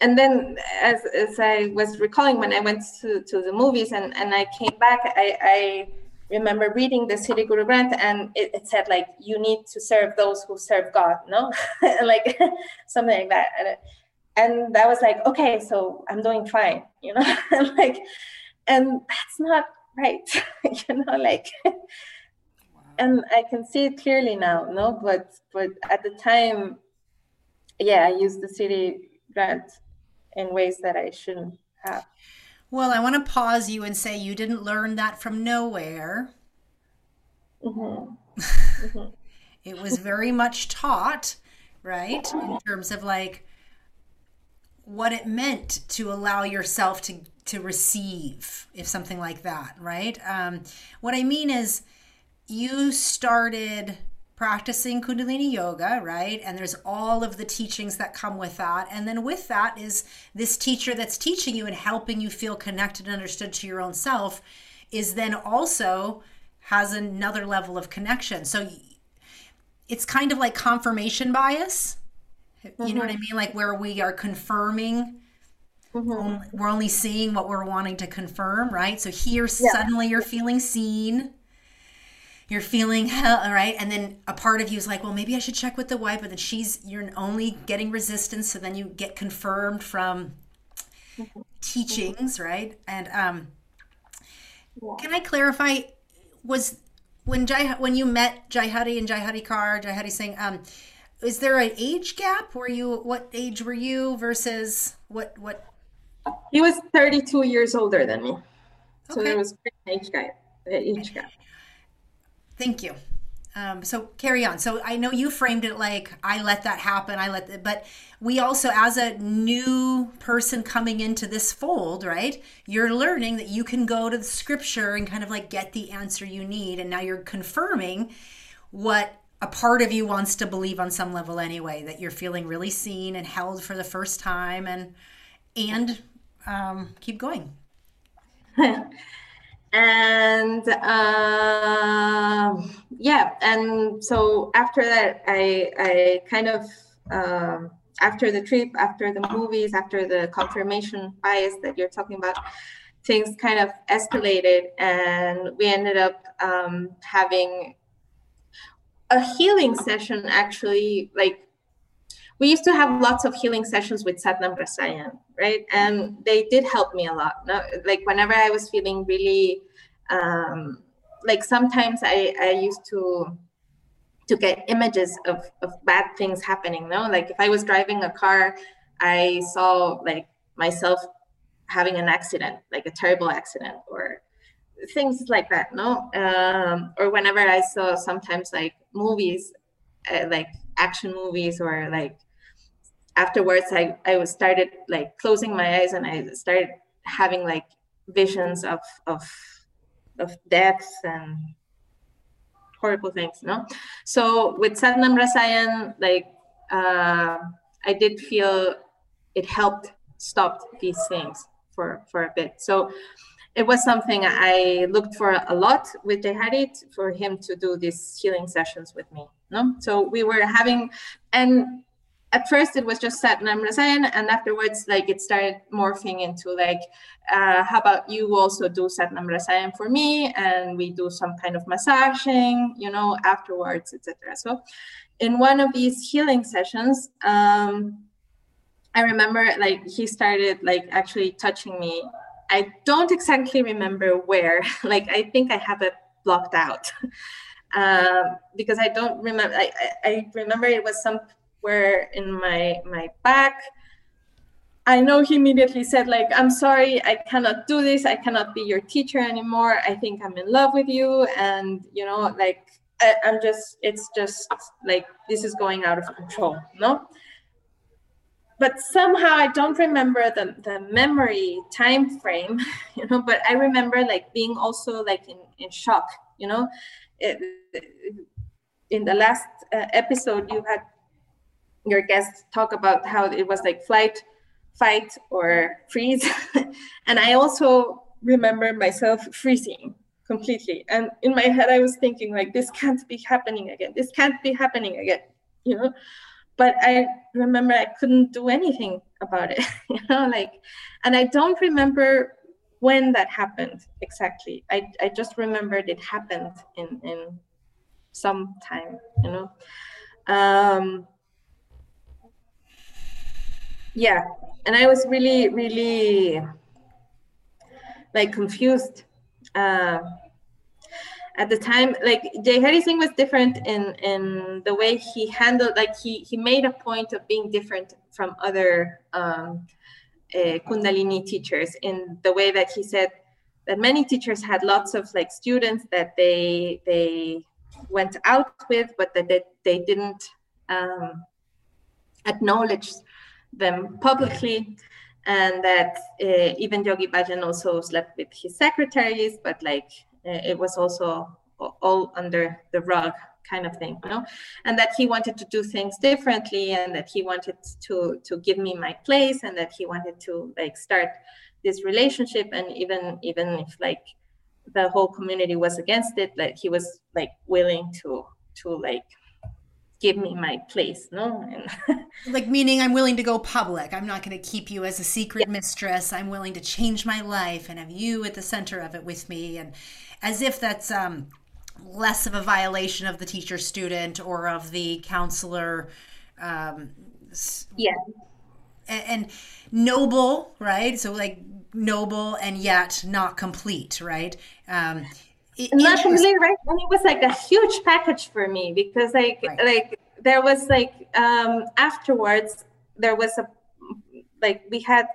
and then as, as i was recalling when i went to, to the movies and, and i came back i, I remember reading the Sri Guru Granth and it, it, said like you need to serve those who serve God, no, like something like that. And, and that was like okay, so I'm doing fine, you know, like, and that's not right, you know, like. And I can see it clearly now, no, but but at the time, yeah, I used the Siddhi Granth in ways that I shouldn't have.
Well, I want to pause you and say you didn't learn that from nowhere. Mm-hmm. Mm-hmm. it was very much taught, right? In terms of like what it meant to allow yourself to to receive, if something like that, right? Um, what I mean is, you started practicing Kundalini yoga, right? And there's all of the teachings that come with that. And then with that is this teacher that's teaching you and helping you feel connected and understood to your own self is then also has another level of connection. So it's kind of like confirmation bias. Mm-hmm. You know what I mm-hmm. mean? Like where we are confirming Mm-hmm. we're only seeing what we're wanting to confirm, right? So here yeah. suddenly you're feeling seen you're feeling hell, right? And then a part of you is like, well, maybe I should check with the wife, but then she's you're only getting resistance, so then you get confirmed from teachings, right? And um, yeah. can I clarify? Was when Jai when you met Jai Hari and Jai Hari Kar, Jai Hari Singh, um, is there an age gap? Were you what age were you versus what what?
He was 32 years older than me, so okay. there was an age gap. Age gap.
Thank you. Um, so carry on. So I know you framed it like I let that happen. I let, it, but we also, as a new person coming into this fold, right? You're learning that you can go to the scripture and kind of like get the answer you need, and now you're confirming what a part of you wants to believe on some level anyway. That you're feeling really seen and held for the first time, and and um, keep going.
and uh, yeah and so after that i i kind of um, after the trip after the movies after the confirmation bias that you're talking about things kind of escalated and we ended up um, having a healing session actually like we used to have lots of healing sessions with Satnam Rasayan, right? And they did help me a lot. No? Like whenever I was feeling really, um, like sometimes I, I used to to get images of, of bad things happening. No, like if I was driving a car, I saw like myself having an accident, like a terrible accident, or things like that. No, um, or whenever I saw sometimes like movies, uh, like action movies or like afterwards I, I was started like closing my eyes and I started having like visions of of of deaths and horrible things, no? So with Satnam Rasayan, like uh, I did feel it helped stop these things for for a bit. So it was something I looked for a lot with Jai Hari for him to do these healing sessions with me. No, so we were having and at first it was just Satnam Rasayan, and afterwards, like it started morphing into like, uh, how about you also do Satnam Rasayan for me, and we do some kind of massaging, you know, afterwards, etc. So, in one of these healing sessions, um, I remember like he started like actually touching me. I don't exactly remember where. like I think I have it blocked out. um, because I don't remember. I, I, I remember it was some were in my my back i know he immediately said like i'm sorry i cannot do this i cannot be your teacher anymore i think i'm in love with you and you know like I, i'm just it's just like this is going out of control no? But somehow i don't remember the, the memory time frame you know but i remember like being also like in, in shock you know? It, in the last uh, episode, you had your guests talk about how it was like flight, fight, or freeze. and I also remember myself freezing completely. And in my head, I was thinking, like, this can't be happening again. This can't be happening again, you know? But I remember I couldn't do anything about it, you know, like, and I don't remember when that happened exactly. I, I just remembered it happened in, in some time, you know? Um, yeah, and I was really, really like confused uh, at the time. Like Jai Hari Singh was different in in the way he handled. Like he he made a point of being different from other um, uh, Kundalini teachers in the way that he said that many teachers had lots of like students that they they went out with, but that they, they didn't um, acknowledge them publicly and that uh, even Yogi Bhajan also slept with his secretaries, but like uh, it was also all under the rug kind of thing, you know, and that he wanted to do things differently, and that he wanted to to give me my place, and that he wanted to like start this relationship, and even even if like the whole community was against it, like he was like willing to to like give me my place no? And
like meaning i'm willing to go public. I'm not going to keep you as a secret yeah. mistress. I'm willing to change my life and have you at the center of it with me. And as if that's um, less of a violation of the teacher student or of the counselor um,
yeah.
and, and noble right? So like noble and yet not complete right? Um,
not completely right and it was like a huge package for me because like right. like there was like um afterwards there was a like we had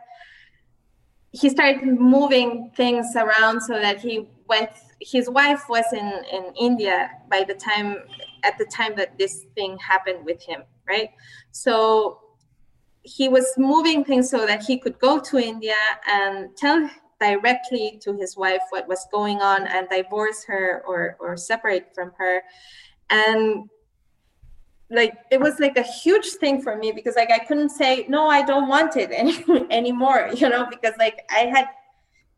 he started moving things around so that he went his wife was in in india by the time at the time that this thing happened with him right so he was moving things so that he could go to india and tell directly to his wife what was going on and divorce her or or separate from her. And like it was like a huge thing for me because like I couldn't say no I don't want it any, anymore you know because like I had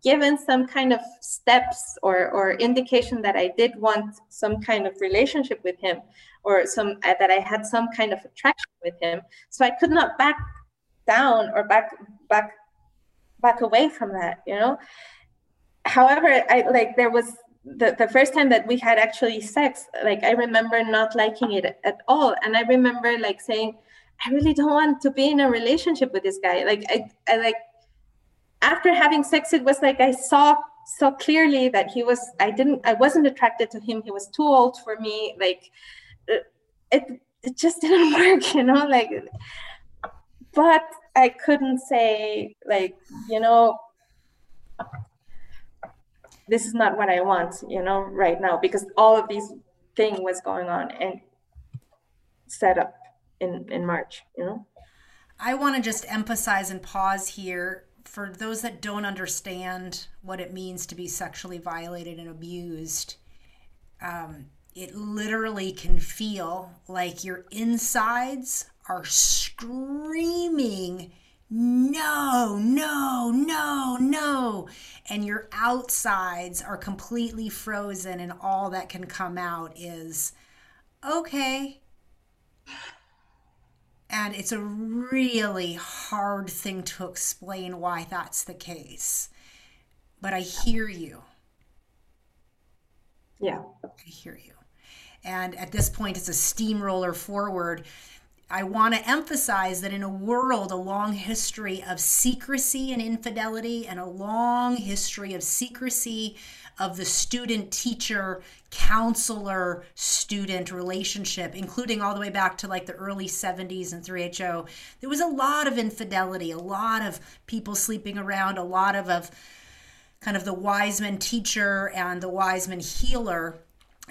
given some kind of steps or or indication that I did want some kind of relationship with him or some uh, that I had some kind of attraction with him. So I could not back down or back back back away from that you know? However i like there was the, the first time that we had actually sex like i remember not liking it at all. And i remember like saying i really don't want to be in a relationship with this guy. Like i, I like after having sex it was like i saw so clearly that he was i didn't i wasn't attracted to him. He was too old for me. Like it it just didn't work you know? Like but I couldn't say like, you know, this is not what I want, you know, right now because all of these thing was going on and set up in in March, you know.
I want to just emphasize and pause here for those that don't understand what it means to be sexually violated and abused. Um, it literally can feel like your insides are screaming, no, no, no, no. And your outsides are completely frozen, and all that can come out is, okay. And it's a really hard thing to explain why that's the case. But I hear you.
Yeah.
I hear you. And at this point, it's a steamroller forward I want to emphasize that in a world, a long history of secrecy and infidelity, and a long history of secrecy of the student teacher counselor student relationship, including all the way back to like the early 70s and 3HO, there was a lot of infidelity, a lot of people sleeping around, a lot of, of kind of the Wiseman teacher and the Wiseman healer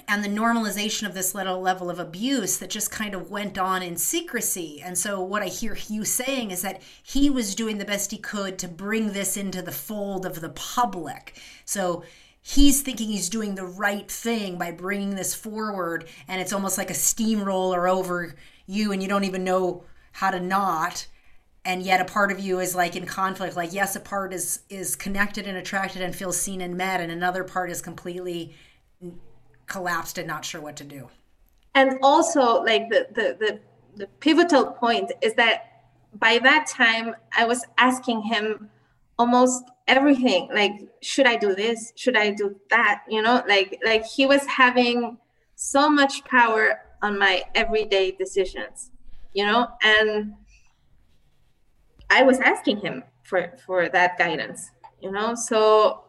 and the normalization of this little level of abuse that just kind of went on in secrecy. And so, what I hear you saying is that he was doing the best he could to bring this into the fold of the public. So, he's thinking he's doing the right thing by bringing this forward and it's almost like a steamroller over you and you don't even know how to not and yet a part of you is like in conflict like yes a part is is connected and attracted and feels seen and met and another part is completely collapsed and not sure what to do.
And also like the the the, the pivotal point is that by that time i was asking him almost everything like should i do this? Should i do that? You know like like he was having so much power on my everyday decisions you know? And i was asking him for for that guidance you know? So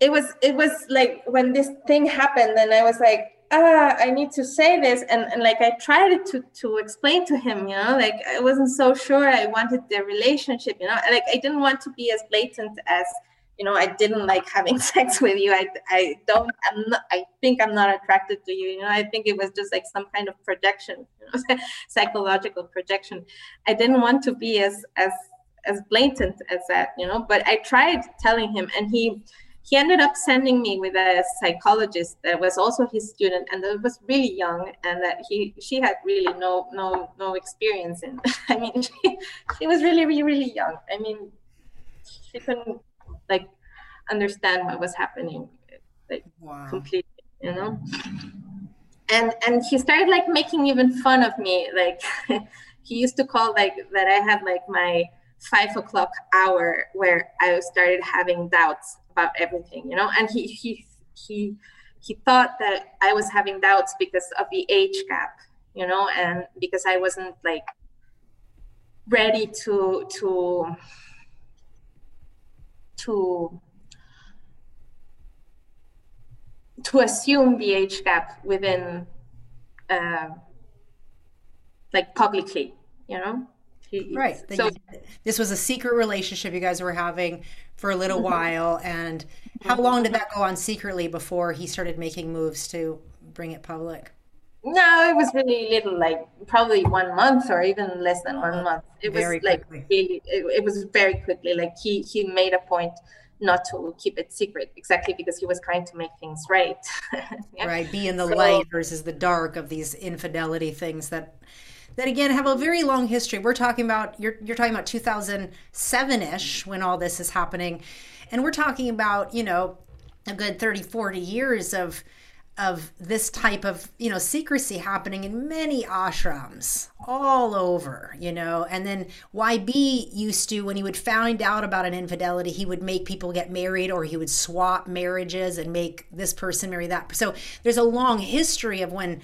it was it was like when this thing happened and i was like ah, I need to say this. And, and like I tried to to explain to him, you know, like I wasn't so sure I wanted the relationship, you know, like I didn't want to be as blatant as, you know, I didn't like having sex with you. I I don't I'm not I think I'm not attracted to you. You know, I think it was just like some kind of projection, you know, psychological projection. I didn't want to be as as as blatant as that, you know, but I tried telling him and he he ended up sending me with a psychologist that was also his student and that was really young and that he she had really no no no experience in. I mean she, she was really really really young. I mean she couldn't like understand what was happening like wow. completely you know? And and he started like making even fun of me like he used to call like that i had like my five o'clock hour where i started having doubts about everything, you know. And he he he he thought that I was having doubts because of the age gap, you know, and because I wasn't like ready to to to to assume the age gap within uh, like publicly you know
right so, this was a secret relationship you guys were having for a little mm-hmm. while and how long did that go on secretly before he started making moves to bring it public
no it was really little like probably one month or even less than one month it very was like really it, it was very quickly like he he made a point not to keep it secret exactly because he was trying to make things right
yeah. right be in the so, light versus the dark of these infidelity things that that again have a very long history. We're talking about you're you're talking about 2007ish when all this is happening. And we're talking about, you know, a good 30 40 years of of this type of you know secrecy happening in many ashrams all over you know and then yb used to when he would find out about an infidelity he would make people get married or he would swap marriages and make this person marry that so there's a long history of when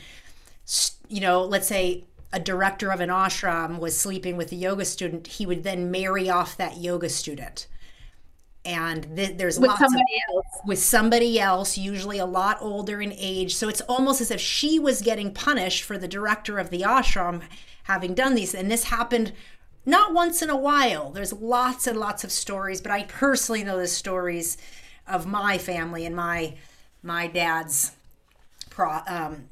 you know let's say a director of an ashram was sleeping with a yoga student, he would then marry off that yoga student. And th- there's
with somebody
of,
else.
With somebody else, usually a lot older in age. So it's almost as if she was getting punished for the director of the ashram having done these. And this happened not once in a while. There's lots and lots of stories, but I personally know the stories of my family and my my dad's pro, um,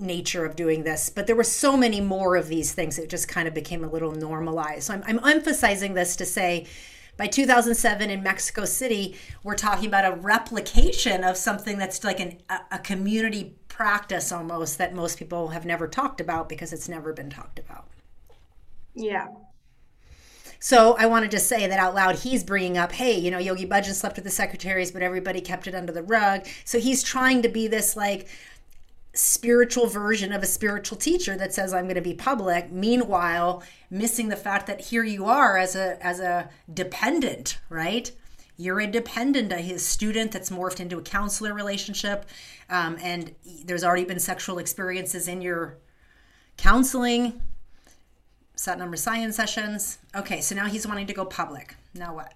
nature of doing this, but there were so many more of these things. It just kind of became a little normalized. So I'm, I'm emphasizing this to say by 2007 in Mexico City, we're talking about a replication of something that's like an, a, a community practice almost that most people have never talked about because it's never been talked about.
Yeah.
So I wanted to say that out loud. He's bringing up, hey, you know, Yogi Bhajan slept with the secretaries, but everybody kept it under the rug. So he's trying to be this like, spiritual version of a spiritual teacher that says i'm going to be public meanwhile missing the fact that here you are as a as a dependent right? You're a dependent a student that's morphed into a counselor relationship um, and there's already been sexual experiences in your counseling Satnam Rasayan sessions. Okay so now he's wanting to go public. Now what?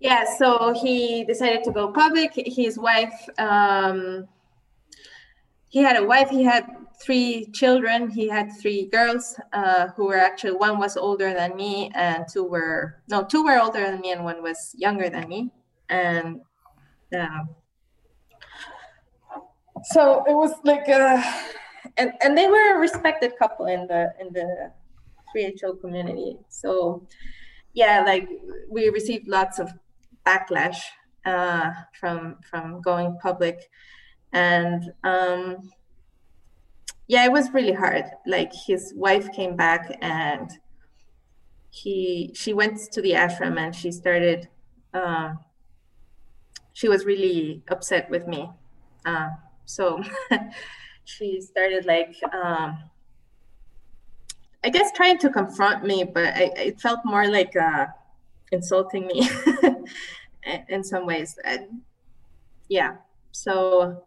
Yeah so he decided to go public. His wife um, he had a wife he had three children he had three girls uh, who were actually one was older than me and two were no two were older than me and one was younger than me. And uh, so it was like a, and and they were a respected couple in the in the 3ho community. So yeah like we received lots of backlash uh, from from going public, and um, yeah, it was really hard. Like his wife came back and he she went to the ashram and she started. Uh, she was really upset with me, uh, so she started like. Um, I guess trying to confront me, but I, it felt more like uh, insulting me in some ways. And yeah, so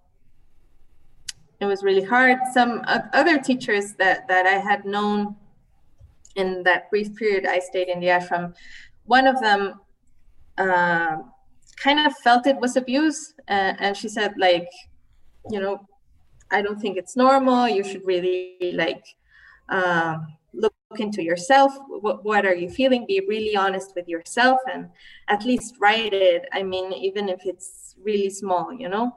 it was really hard. Some other teachers that that I had known in that brief period I stayed in the ashram, one of them uh, kind of felt it was abuse, uh, and she said like, you know, I don't think it's normal. You should really like. Uh, look into yourself what, what are you feeling be really honest with yourself and at least write it i mean even if it's really small you know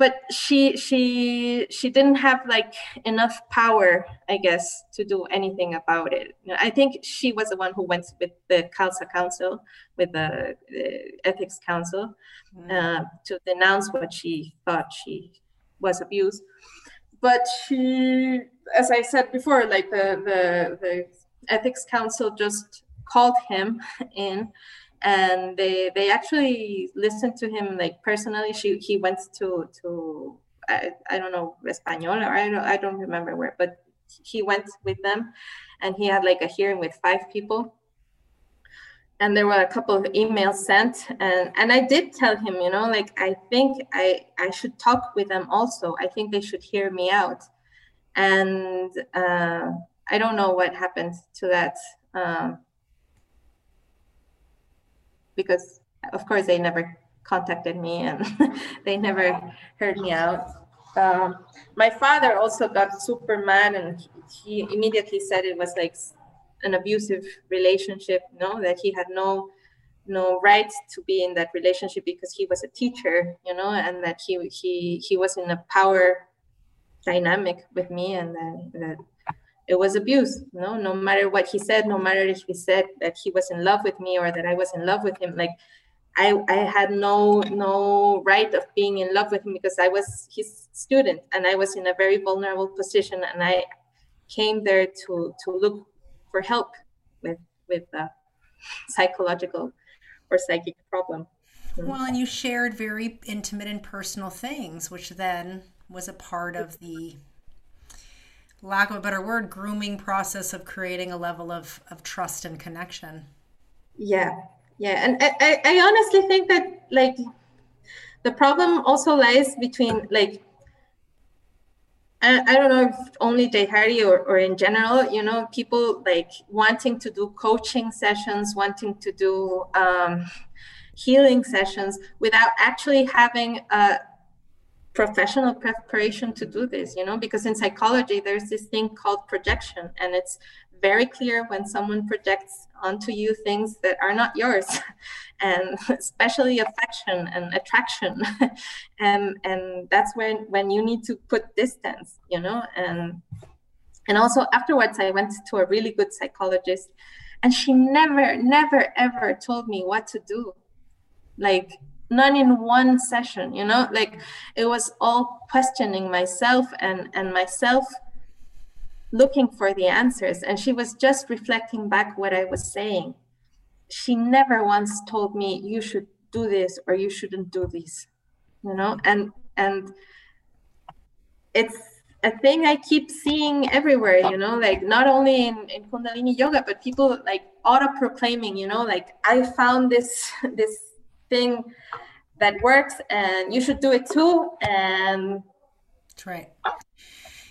but she she she didn't have like enough power i guess to do anything about it i think she was the one who went with the khalsa council with the, the ethics council mm. uh, to denounce what she thought she was abused but she as I said before, like the, the, the ethics council just called him in and they they actually listened to him like personally. She he went to to I, I don't know Española or I don't I don't remember where but he went with them and he had like a hearing with five people. And there were a couple of emails sent and and I did tell him you know like I think I I should talk with them also. I think they should hear me out. And uh, I don't know what happened to that um, because, of course, they never contacted me and they never heard me out. Um, my father also got super mad and he immediately said it was like an abusive relationship, you know, that he had no no right to be in that relationship because he was a teacher, you know, and that he he he was in a power dynamic with me and that, that it was abuse you know no matter what he said no matter if he said that he was in love with me or that i was in love with him like i i had no no right of being in love with him because i was his student and i was in a very vulnerable position and i came there to to look for help with with a psychological or psychic problem. Mm.
Well and you shared very intimate and personal things which then was a part of the lack of a better word grooming process of creating a level of, of trust and connection.
Yeah yeah and I, I honestly think that like the problem also lies between like I, don't know if only Jai or, or in general, you know, people like wanting to do coaching sessions, wanting to do um, healing sessions without actually having a, professional preparation to do this you know because in psychology there's this thing called projection and it's very clear when someone projects onto you things that are not yours and especially affection and attraction. And and that's when when you need to put distance you know and and also afterwards i went to a really good psychologist and she never never ever told me what to do. Like none in one session you know? Like it was all questioning myself and and myself looking for the answers. And she was just reflecting back what i was saying. She never once told me you should do this or you shouldn't do this you know? And and it's a thing i keep seeing everywhere you know? Like not only in, in kundalini yoga but people like auto proclaiming you know? Like i found this this thing that works and you should do it too and
that's right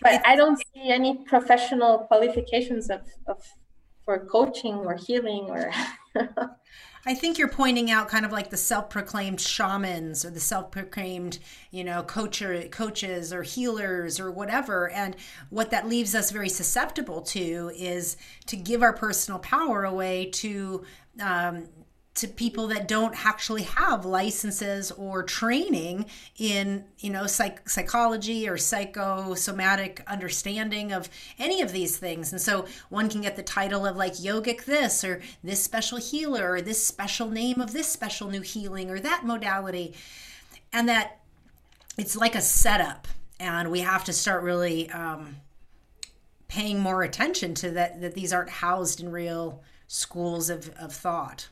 but it's, i don't see any professional qualifications of, of for coaching or healing or
I think you're pointing out kind of like the self-proclaimed shamans or the self-proclaimed, you know, coach or, coaches or healers or whatever. And what that leaves us very susceptible to is to give our personal power away to um, to people that don't actually have licenses or training in you know psych- psychology or psychosomatic understanding of any of these things. And so one can get the title of like yogic this or this special healer or this special name of this special new healing or that modality. And that it's like a setup and we have to start really um, paying more attention to that that these aren't housed in real schools of, of thought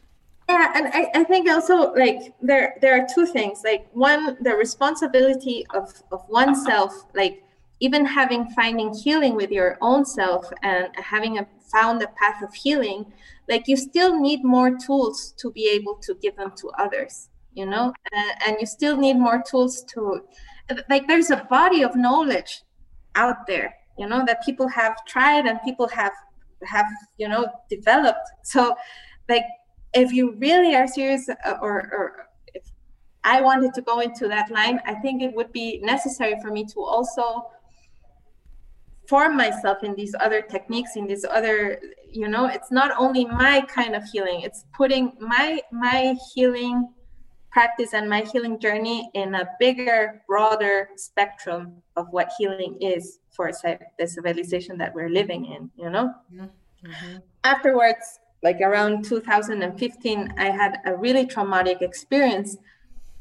yeah and I, I think also like there there are two things. Like one the responsibility of of oneself like even having finding healing with your own self and having a, found a path of healing like you still need more tools to be able to give them to others you know? And, and you still need more tools to like there's a body of knowledge out there you know that people have tried and people have have you know developed. So like if you really are serious uh, or or if i wanted to go into that line i think it would be necessary for me to also form myself in these other techniques in these other you know it's not only my kind of healing it's putting my my healing practice and my healing journey in a bigger, broader spectrum of what healing is for the civilization that we're living in, you know? Mm-hmm. Afterwards, like around 2015, I had a really traumatic experience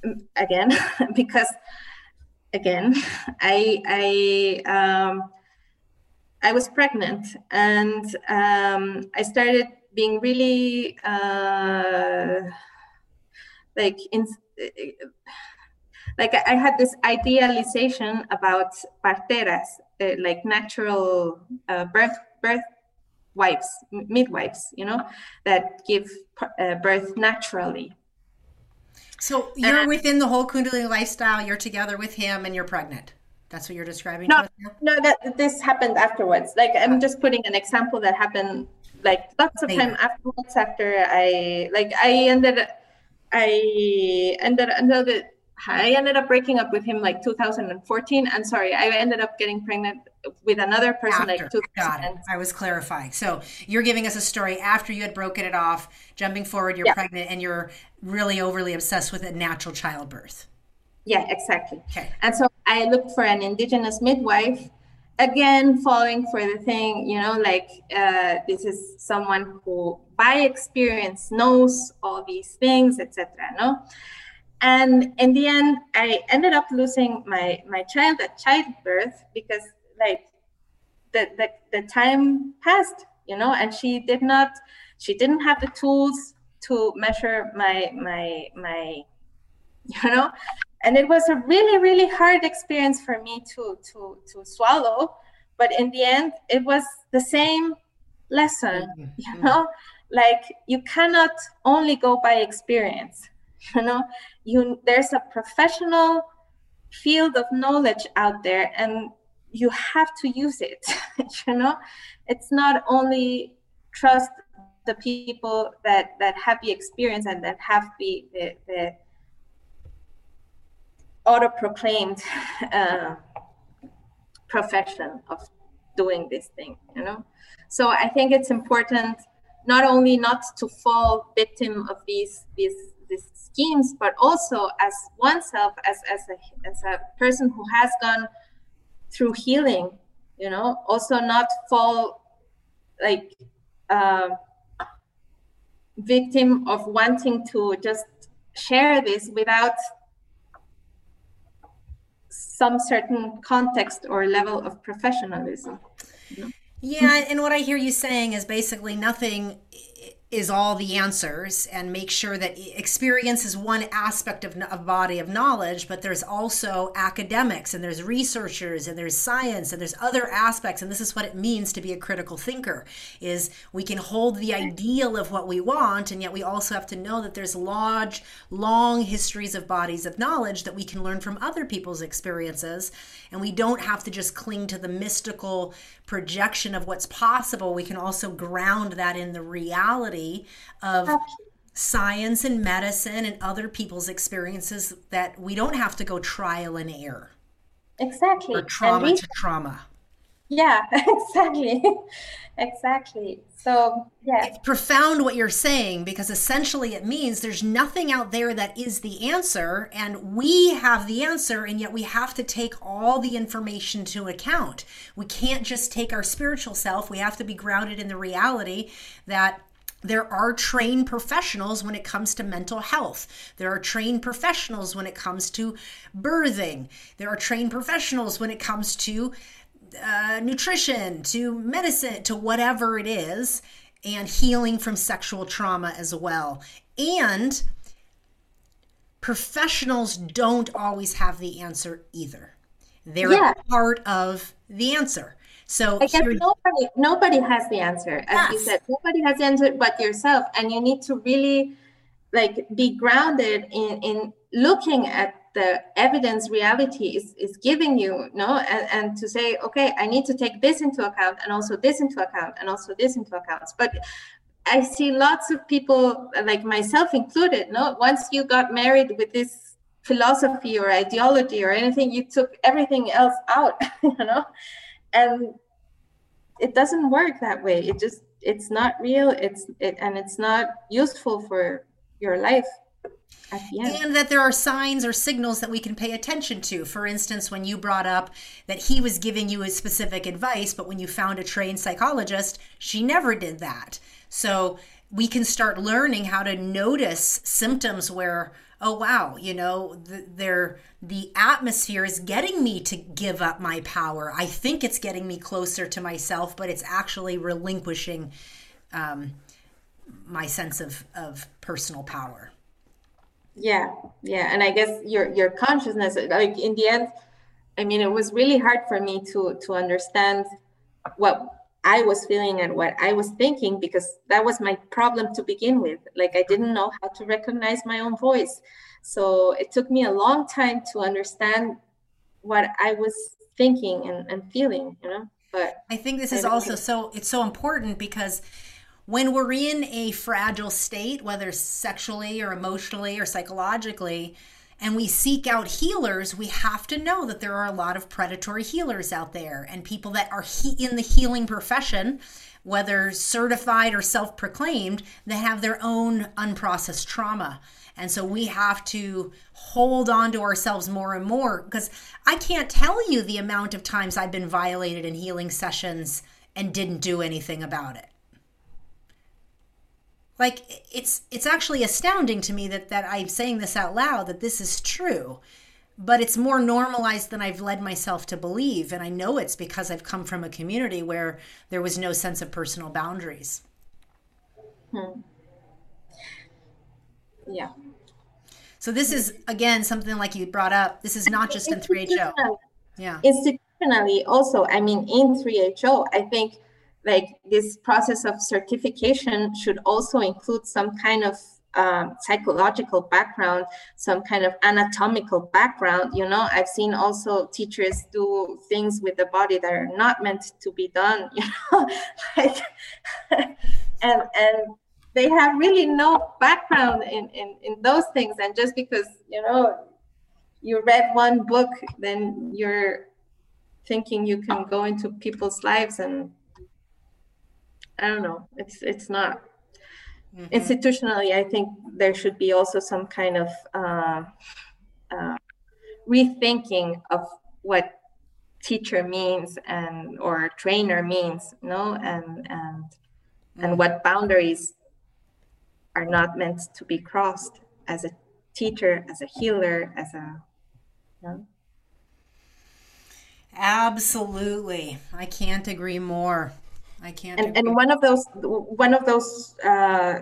mm, again, because again, I, I, um, I was pregnant and um, I started being really uh, like in like I had this idealization about parteras, uh, like natural uh, birth birth wives, midwives, you know, that give uh, birth naturally.
So you're within the whole Kundalini lifestyle. You're together with him, and you're pregnant. That's what you're describing.
No, no, that this happened afterwards. Like I'm just putting an example that happened like lots of time afterwards. After I like I ended I ended ended I ended up breaking up with him like 2014. And sorry, I ended up getting pregnant with another person after. like 2000. Got
it. I was clarifying. So you're giving us a story after you had broken it off, jumping forward, you're yeah. pregnant, and you're really overly obsessed with a natural childbirth.
Yeah, exactly. Okay. And so I looked for an indigenous midwife again falling for the thing you know like uh, this is someone who by experience knows all these things etc no and in the end i ended up losing my my child at childbirth because like the, the the time passed you know and she did not she didn't have the tools to measure my my my you know? And it was a really really hard experience for me to to to swallow. But in the end it was the same lesson mm-hmm. you know? Like you cannot only go by experience you know you there's a professional field of knowledge out there and you have to use it you know? It's not only trust the people that that have the experience and that have the the, the auto-proclaimed uh, profession of doing this thing you know? So i think it's important not only not to fall victim of these these these schemes but also as oneself as as a as a person who has gone through healing you know also not fall like uh, victim of wanting to just share this without some certain context or level of professionalism.
Yeah, and what I hear you saying is basically nothing is all the answers and make sure that experience is one aspect of a body of knowledge but there's also academics and there's researchers and there's science and there's other aspects and this is what it means to be a critical thinker is we can hold the ideal of what we want and yet we also have to know that there's large long histories of bodies of knowledge that we can learn from other people's experiences and we don't have to just cling to the mystical projection of what's possible we can also ground that in the reality of science and medicine and other people's experiences that we don't have to go trial and error.
Exactly.
Or trauma to trauma
yeah exactly. Exactly. So yeah.
It's profound what you're saying because essentially it means there's nothing out there that is the answer and we have the answer and yet we have to take all the information to account. We can't just take our spiritual self. We have to be grounded in the reality that there are trained professionals when it comes to mental health. There are trained professionals when it comes to birthing. There are trained professionals when it comes to uh, nutrition to medicine to whatever it is, and healing from sexual trauma as well. And professionals don't always have the answer either. They're yeah. part of the answer. So
I guess nobody nobody has the answer. As yes. you said, nobody has the answer but yourself. And you need to really like be grounded in in looking at the evidence reality is, is giving you no? And, and to say okay i need to take this into account and also this into account and also this into account but i see lots of people like myself included no? Once you got married with this philosophy or ideology or anything you took everything else out you know? And it doesn't work that way. It just it's not real. It's it and it's not useful for your life
and that there are signs or signals that we can pay attention to. For instance, when you brought up that he was giving you a specific advice, but when you found a trained psychologist, she never did that. So we can start learning how to notice symptoms where, oh wow, you know, the, the atmosphere is getting me to give up my power. I think it's getting me closer to myself, but it's actually relinquishing um, my sense of, of personal power
yeah yeah and i guess your your consciousness like in the end i mean it was really hard for me to to understand what i was feeling and what i was thinking because that was my problem to begin with. Like i didn't know how to recognize my own voice. So it took me a long time to understand what i was thinking and, and feeling you know but
i think this is also so it's so important because when we're in a fragile state, whether sexually or emotionally or psychologically, and we seek out healers, we have to know that there are a lot of predatory healers out there and people that are he- in the healing profession, whether certified or self proclaimed, that have their own unprocessed trauma. And so we have to hold on to ourselves more and more because I can't tell you the amount of times I've been violated in healing sessions and didn't do anything about it like it's it's actually astounding to me that that I'm saying this out loud that this is true but it's more normalized than I've led myself to believe and I know it's because I've come from a community where there was no sense of personal boundaries.
Hmm. yeah.
So this is again something like you brought up this is not just in 3HO
yeah. institutionally also I mean in 3HO I think like this process of certification should also include some kind of um, psychological background, some kind of anatomical background. You know, I've seen also teachers do things with the body that are not meant to be done. You know, like, and and they have really no background in, in in those things. And just because you know you read one book, then you're thinking you can go into people's lives and I don't know. It's it's not mm-hmm. institutionally. I think there should be also some kind of uh, uh, rethinking of what teacher means and or trainer means, you no, and and mm-hmm. and what boundaries are not meant to be crossed as a teacher, as a healer, as a you know?
Absolutely. I can't agree more. I can't.
And, and one of those one of those uh,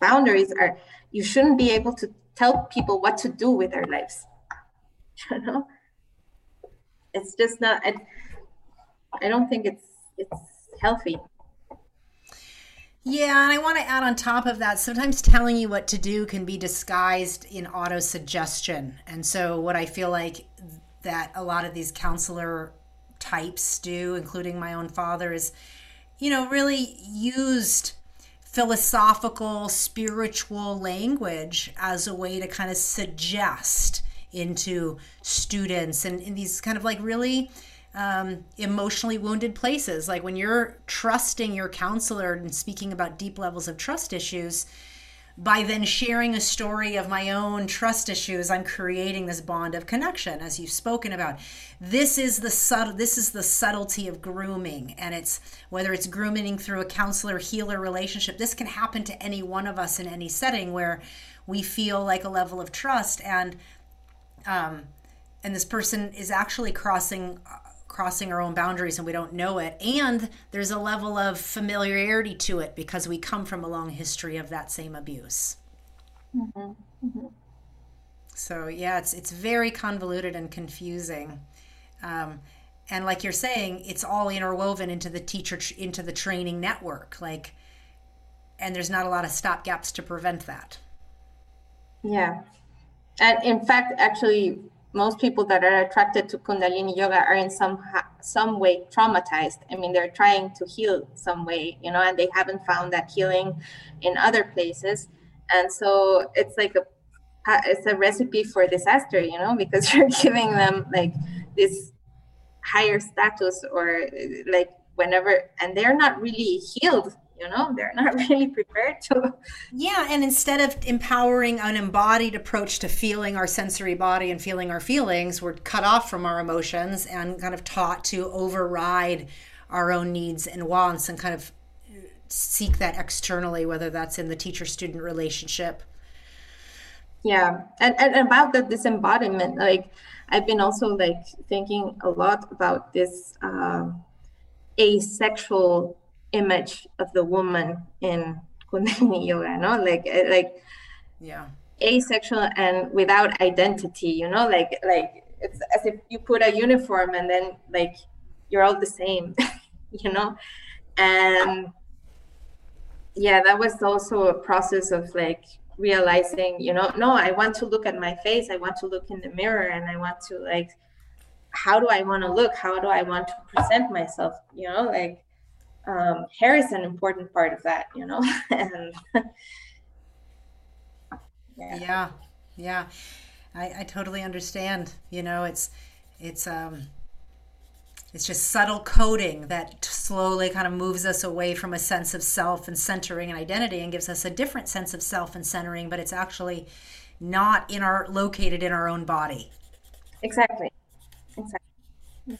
boundaries are you shouldn't be able to tell people what to do with their lives. You know, it's just not. I, I don't think it's it's healthy.
Yeah, and I want to add on top of that, sometimes telling you what to do can be disguised in auto suggestion. And so, what I feel like that a lot of these counselor types do, including my own father, is you know, really used philosophical, spiritual language as a way to kind of suggest into students and in these kind of like really um, emotionally wounded places. Like when you're trusting your counselor and speaking about deep levels of trust issues, by then sharing a story of my own trust issues i'm creating this bond of connection as you've spoken about. This is the subtle this is the subtlety of grooming and it's whether it's grooming through a counselor healer relationship this can happen to any one of us in any setting where we feel like a level of trust and um and this person is actually crossing crossing our own boundaries and we don't know it. And there's a level of familiarity to it because we come from a long history of that same abuse. Mm-hmm. Mm-hmm. So yeah, it's it's very convoluted and confusing. Um, and like you're saying, it's all interwoven into the teacher into the training network. Like, and there's not a lot of stop gaps to prevent that.
Yeah, and in fact, actually, most people that are attracted to kundalini yoga are in some some way traumatized. I mean they're trying to heal some way you know and they haven't found that healing in other places. And so it's like a it's a recipe for disaster you know because you're giving them like this higher status or like whenever and they're not really healed you know they're not really prepared to
yeah and instead of empowering an embodied approach to feeling our sensory body and feeling our feelings we're cut off from our emotions and kind of taught to override our own needs and wants and kind of seek that externally whether that's in the teacher student relationship.
Yeah and, and about the disembodiment like i've been also like thinking a lot about this uh, asexual image of the woman in Kundalini yoga, no? Like eh, like
yeah.
Asexual and without identity, you know, like like it's as if you put a uniform and then like you're all the same, you know? And yeah, that was also a process of like realizing, you know, no, I want to look at my face, I want to look in the mirror and I want to like how do I want to look? How do I want to present myself? You know, like um, hair is an important part of that, you know. and
yeah. yeah, yeah, I, I totally understand. You know, it's it's um it's just subtle coding that slowly kind of moves us away from a sense of self and centering and identity and gives us a different sense of self and centering but it's actually not in our located in our own body
exactly exactly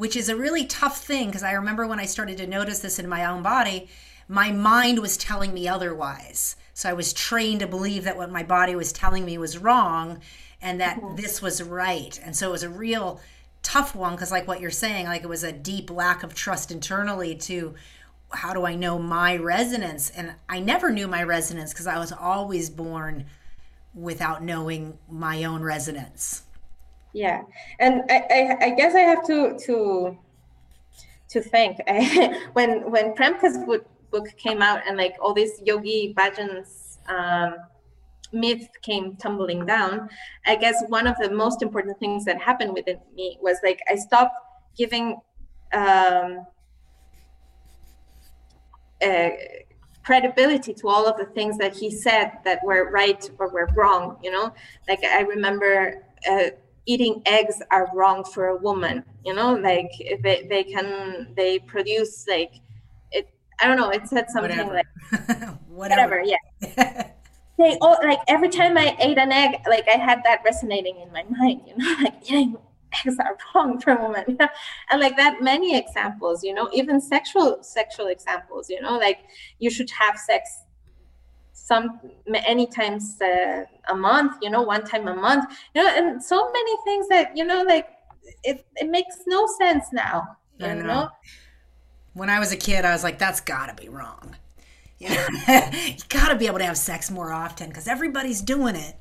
which is a really tough thing because I remember when I started to notice this in my own body, my mind was telling me otherwise. So I was trained to believe that what my body was telling me was wrong and that mm-hmm. this was right. And so it was a real tough one because, like what you're saying, like it was a deep lack of trust internally to how do I know my resonance? And I never knew my resonance because I was always born without knowing my own resonance
yeah. And I, I, I guess i have to to to thank when when premka's book, book came out and like all these yogi bhajans um, myth came tumbling down i guess one of the most important things that happened within me was like i stopped giving um, uh, credibility to all of the things that he said that were right or were wrong you know? Like i remember uh, eating eggs are wrong for a woman you know like they, they can they produce like it i don't know it said something whatever. like whatever. whatever yeah they all like every time i ate an egg like i had that resonating in my mind you know like eating eggs are wrong for women you know? and like that many examples you know even sexual sexual examples you know like you should have sex some many times uh, a month you know one time a month you know and so many things that you know like it, it makes no sense now you know. know.
when i was a kid i was like that's gotta be wrong. You, you gotta be able to have sex more often because everybody's doing it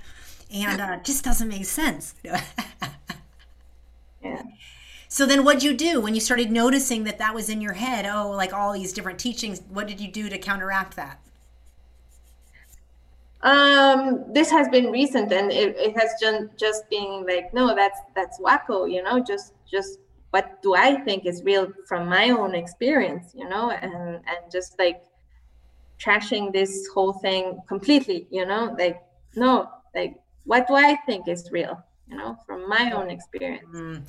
and uh, it just doesn't make sense.
Yeah.
So then what'd you do when you started noticing that that was in your head? Oh like all these different teachings what did you do to counteract that
um this has been recent and it, it has just just been like no that's that's wacko you know just just what do i think is real from my own experience you know and and just like trashing this whole thing completely you know like no like what do i think is real you know, from my own experience. Mm.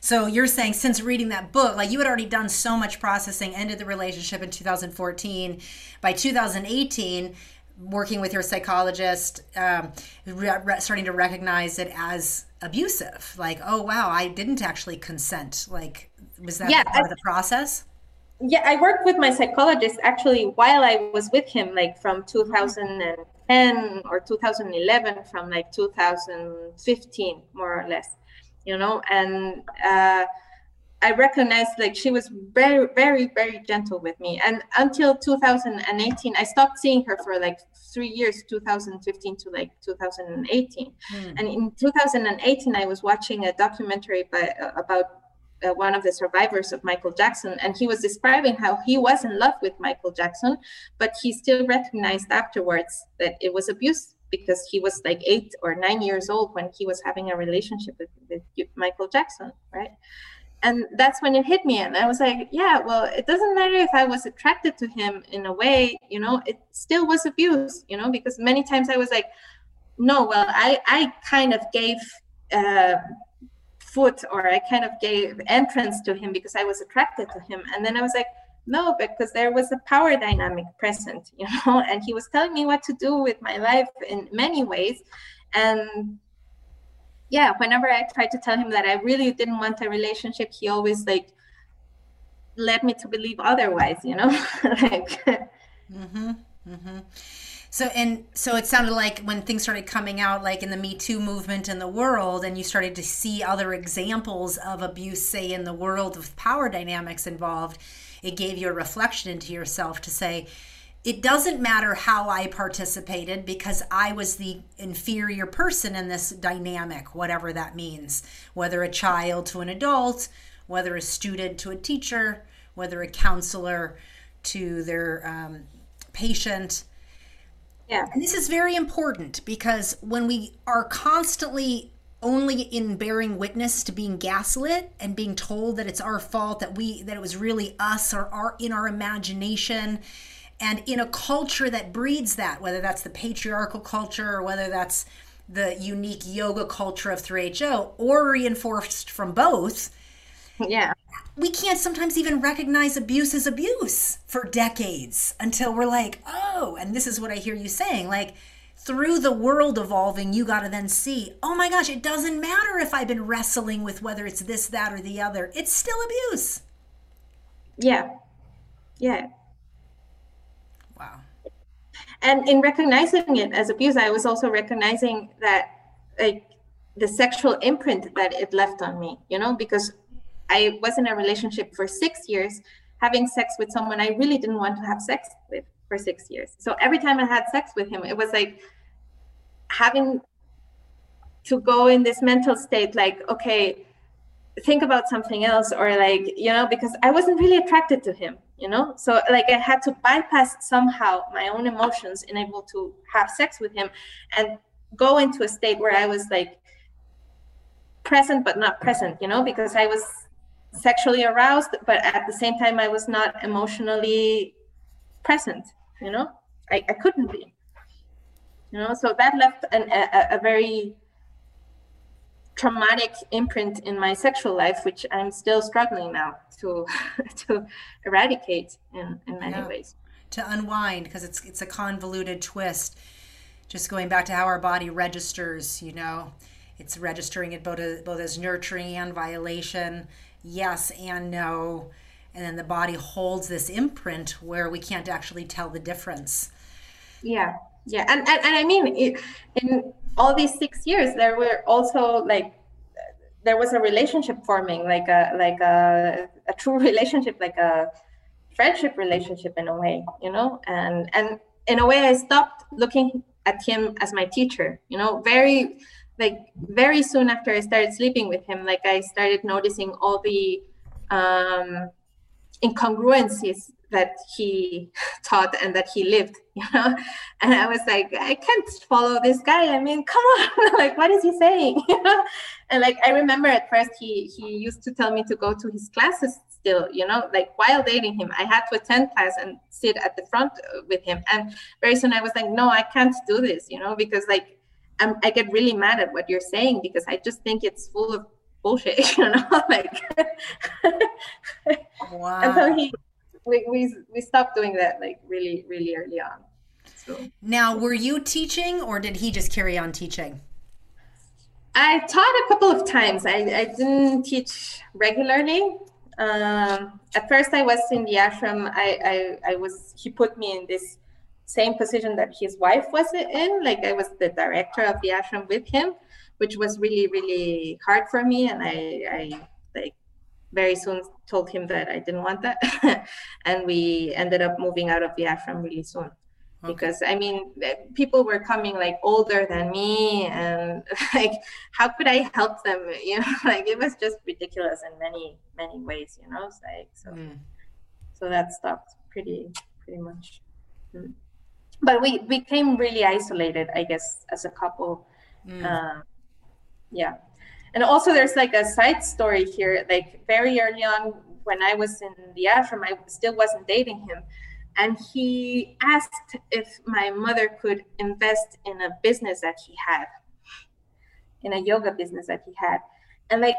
So you're saying since reading that book, like you had already done so much processing, ended the relationship in 2014. By 2018, working with your psychologist, um, re- re- starting to recognize it as abusive. Like, oh wow, I didn't actually consent. Like, was that yeah, part I, of the process?
Yeah, I worked with my psychologist actually while I was with him, like from 2010 or 2011, from like 2015, more or less, you know, and. Uh, I recognized like she was very, very, very gentle with me. And until 2018, I stopped seeing her for like three years, 2015 to like 2018. Mm. And in 2018, I was watching a documentary by, uh, about uh, one of the survivors of Michael Jackson, and he was describing how he was in love with Michael Jackson, but he still recognized afterwards that it was abuse because he was like eight or nine years old when he was having a relationship with, with Michael Jackson, right? And that's when it hit me and i was like yeah well it doesn't matter if i was attracted to him in a way you know it still was abuse you know because many times i was like no well i i kind of gave uh, foot or i kind of gave entrance to him because i was attracted to him. And then i was like no because there was a power dynamic present you know and he was telling me what to do with my life in many ways. And yeah, whenever I tried to tell him that I really didn't want a relationship, he always like led me to believe otherwise, you know? like mm-hmm,
mm-hmm. So and so it sounded like when things started coming out like in the Me Too movement in the world and you started to see other examples of abuse say in the world of power dynamics involved, it gave you a reflection into yourself to say, it doesn't matter how I participated because I was the inferior person in this dynamic, whatever that means, whether a child to an adult, whether a student to a teacher, whether a counselor to their um, patient.
Yeah.
And this is very important because when we are constantly only in bearing witness to being gaslit and being told that it's our fault that we that it was really us or our in our imagination and in a culture that breeds that, whether that's the patriarchal culture or whether that's the unique yoga culture of 3HO or reinforced from both.
Yeah.
We can't sometimes even recognize abuse as abuse for decades until we're like, oh, and this is what I hear you saying. Like, through the world evolving, you got to then see, oh my gosh, it doesn't matter if I've been wrestling with whether it's this, that, or the other. It's still abuse.
Yeah. Yeah. And in recognizing it as abuse, I was also recognizing that like the sexual imprint that it left on me, you know, because I was in a relationship for six years, having sex with someone I really didn't want to have sex with for six years. So every time I had sex with him, it was like having to go in this mental state like, okay, think about something else, or like, you know, because I wasn't really attracted to him you know? So like i had to bypass somehow my own emotions and able to have sex with him and go into a state where i was like present but not present you know? Because i was sexually aroused but at the same time i was not emotionally present you know? I, I couldn't be you know? So that left an, a, a very traumatic imprint in my sexual life, which I'm still struggling now to to eradicate in, in many yeah. ways.
To unwind because it's it's a convoluted twist. Just going back to how our body registers, you know, it's registering it both as, both as nurturing and violation, yes and no, and then the body holds this imprint where we can't actually tell the difference.
Yeah, yeah, and and, and I mean, it, in all these six years there were also like there was a relationship forming like a like a, a true relationship like a friendship relationship in a way you know? And and in a way i stopped looking at him as my teacher you know? Very like very soon after i started sleeping with him like i started noticing all the um incongruencies that he taught and that he lived you know? And i was like i can't follow this guy. I mean come on. Like what is he saying? You know? And like i remember at first he he used to tell me to go to his classes still you know? Like while dating him i had to attend class and sit at the front uh, with him. And very soon i was like no i can't do this you know? Because like I'm, i get really mad at what you're saying because I just think it's full of bullshit, you know, like. wow. And so he, we, we we stopped doing that like really really early on.
So now, were you teaching, or did he just carry on teaching?
I taught a couple of times. I, I didn't teach regularly. Um, at first, I was in the ashram. I, I, I was. He put me in this same position that his wife was in. Like I was the director of the ashram with him, which was really really hard for me. And I, I like very soon told him that I didn't want that, and we ended up moving out of the ashram really soon okay. because i mean people were coming like older than me and like how could i help them you know like it was just ridiculous in many many ways you know it's like so mm. so that stopped pretty pretty much mm. but we became really isolated i guess as a couple mm. Yeah. And also there's like a side story here like very early on when i was in the ashram i still wasn't dating him. And he asked if my mother could invest in a business that he had in a yoga business that he had. And like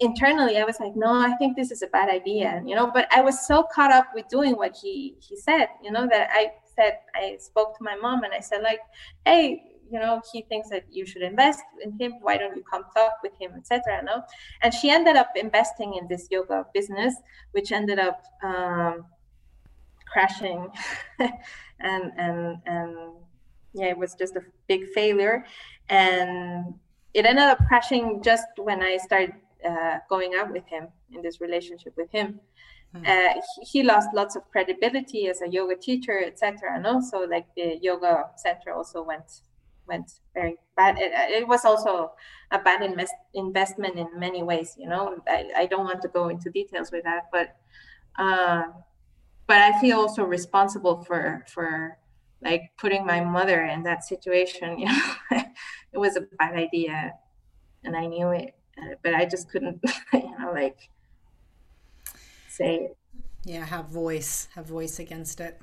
internally i was like no i think this is a bad idea you know but i was so caught up with doing what he he said you know that i said i spoke to my mom and i said like hey you know he thinks that you should invest in him why don't you come talk with him etc no? And she ended up investing in this yoga business which ended up um, crashing. And and and yeah it was just a big failure. And it ended up crashing just when i started uh, going out with him in this relationship with him. Mm. uh, he, he, lost lots of credibility as a yoga teacher etc and also like the yoga center also went went very bad it, it was also a bad invest, investment in many ways you know I, I don't want to go into details with that but uh, but I feel also responsible for for like putting my mother in that situation. You know, it was a bad idea, and I knew it, uh, but I just couldn't, you know, like say. It.
Yeah, have voice, have voice against it.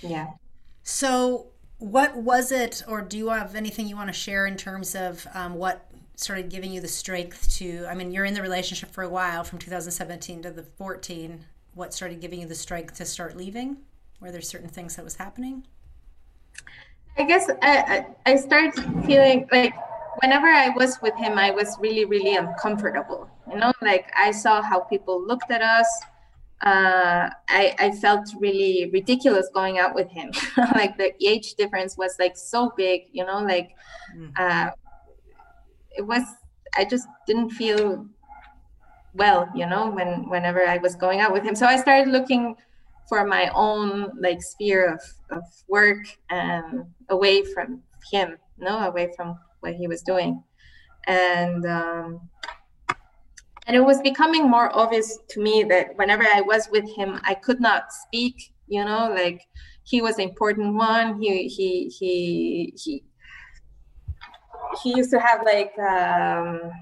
Yeah.
So, what was it, or do you have anything you want to share in terms of um, what started giving you the strength to? I mean, you're in the relationship for a while, from 2017 to the 14 what started giving you the strength to start leaving? Were there certain things that was happening?
I guess I, I started feeling like whenever I was with him, I was really, really uncomfortable. You know, like I saw how people looked at us. Uh, I, I felt really ridiculous going out with him. like the age difference was like so big, you know, like mm. uh, it was, I just didn't feel well you know when whenever i was going out with him so i started looking for my own like sphere of, of work and away from him no away from what he was doing and um, and it was becoming more obvious to me that whenever i was with him i could not speak you know like he was the important one he he he he he used to have like um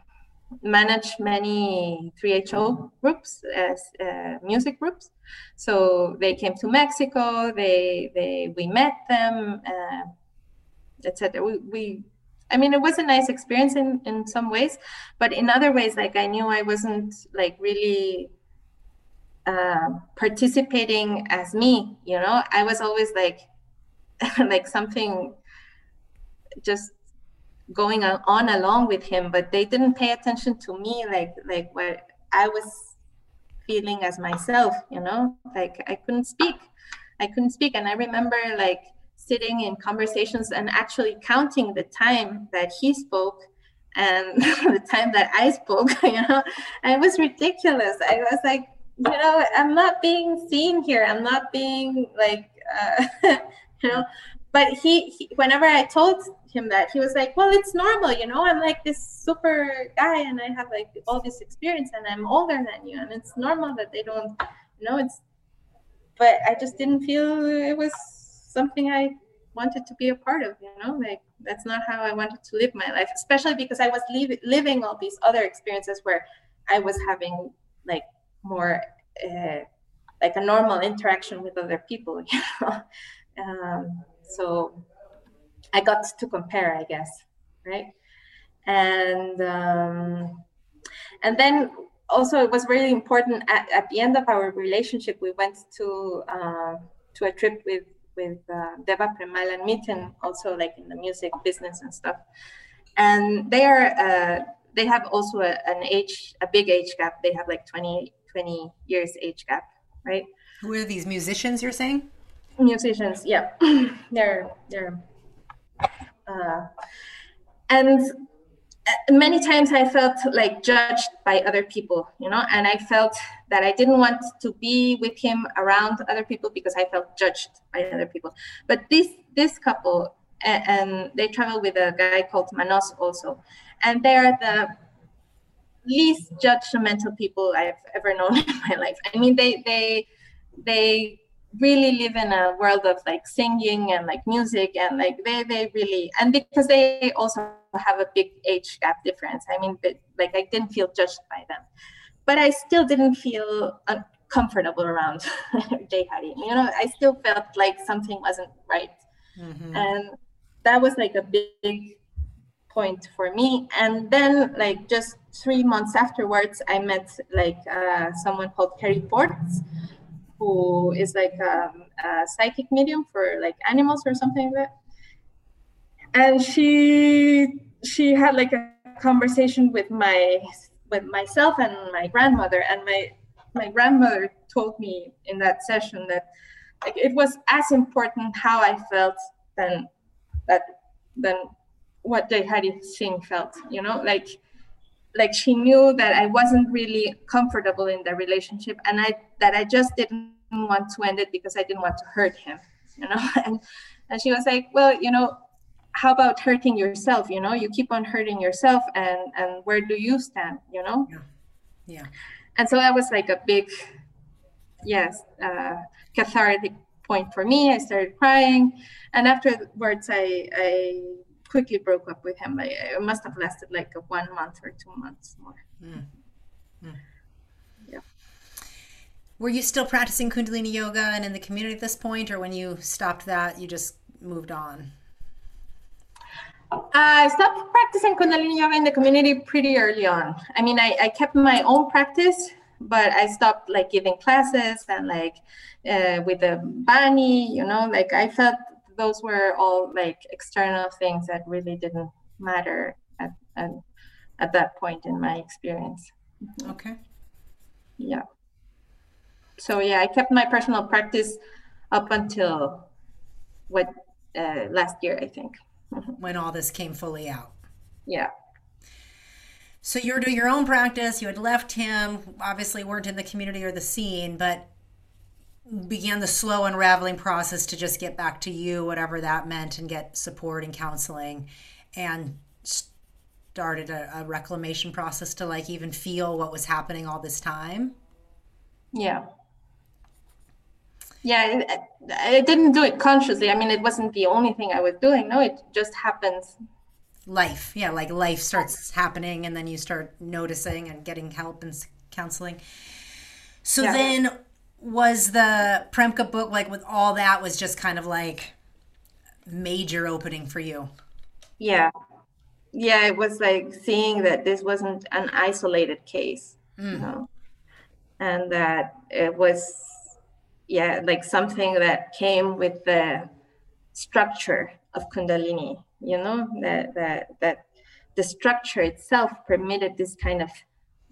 manage many 3HO groups as uh, music groups. So they came to Mexico. They they we met them, uh, etc. We, we I mean, it was a nice experience in in some ways, but in other ways, like I knew I wasn't like really uh, participating as me. You know, I was always like like something just going on along with him but they didn't pay attention to me like like what i was feeling as myself you know like i couldn't speak i couldn't speak and i remember like sitting in conversations and actually counting the time that he spoke and the time that i spoke you know? It was ridiculous. I was like you know i'm not being seen here. I'm not being like uh, you know? But he, he, whenever i told him that he was like well it's normal you know? I'm like this super guy and i have like all this experience and i'm older than you and it's normal that they don't you know it's but i just didn't feel it was something i wanted to be a part of you know like that's not how i wanted to live my life especially because i was leave, living all these other experiences where i was having like more uh, like a normal interaction with other people you know um, so I got to compare, I guess, right? And um, and then also it was really important at, at the end of our relationship. We went to uh, to a trip with with uh, Deva Premal and Miten, also like in the music business and stuff. And they are uh, they have also a, an age a big age gap. They have like 20, 20 years age gap, right?
Who are these musicians you're saying?
Musicians, yeah. they're they're uh, and Uh, many times I felt like judged by other people, you know, and I felt that I didn't want to be with him around other people because I felt judged by other people. But this this couple, and, they travel with a guy called Manos also, and they're the least judgmental people I've ever known in my life. I mean, they they they really live in a world of like singing and like music and like they they really and because they also have a big age gap difference. I mean but, like i didn't feel judged by them but i still didn't feel uncomfortable around Jai Hari you know i still felt like something wasn't right. Mm-hmm. and that was like a big point for me. And then like just three months afterwards i met like uh, someone called carrie ports who is like um, a psychic medium for like animals or something like that. And she she had like a conversation with my with myself and my grandmother, and my my grandmother told me in that session that like it was as important how I felt than that than what Jai Hari Singh felt, you know, like like she knew that I wasn't really comfortable in the relationship and I that I just didn't want to end it because I didn't want to hurt him, you know. And and she was like, Well, you know, how about hurting yourself? You know, you keep on hurting yourself and and where do you stand, you know?
Yeah. Yeah.
And so that was like a big yes, uh cathartic point for me. I started crying. And afterwards I I quickly broke up with him. It must have lasted like one month or two months more. Mm. Mm.
Yeah. Were you still practicing Kundalini yoga and in the community at this point, or when you stopped that, you just moved on?
I stopped practicing Kundalini yoga in the community pretty early on. I mean, I, I kept my own practice, but I stopped like giving classes and like uh, with the bani, you know, like I felt those were all like external things that really didn't matter at, at, at that point in my experience.
Okay.
Yeah. So yeah, I kept my personal practice up until what uh, last year, I think.
when all this came fully out.
Yeah.
So you were doing your own practice. You had left him. Obviously, weren't in the community or the scene, but began the slow unraveling process to just get back to you, whatever that meant, and get support and counseling, and started a, a reclamation process to like even feel what was happening all this time.
Yeah. Yeah, I didn't do it consciously. I mean, it wasn't the only thing I was doing. No, it just happens.
Life, yeah, like life starts happening, and then you start noticing and getting help and counseling. So yeah. then was the Premka book like with all that was just kind of like major opening for you?
Yeah. Yeah, it was like seeing that this wasn't an isolated case, mm. you know, and that it was, yeah, like something that came with the structure of Kundalini, you know, that that that the structure itself permitted this kind of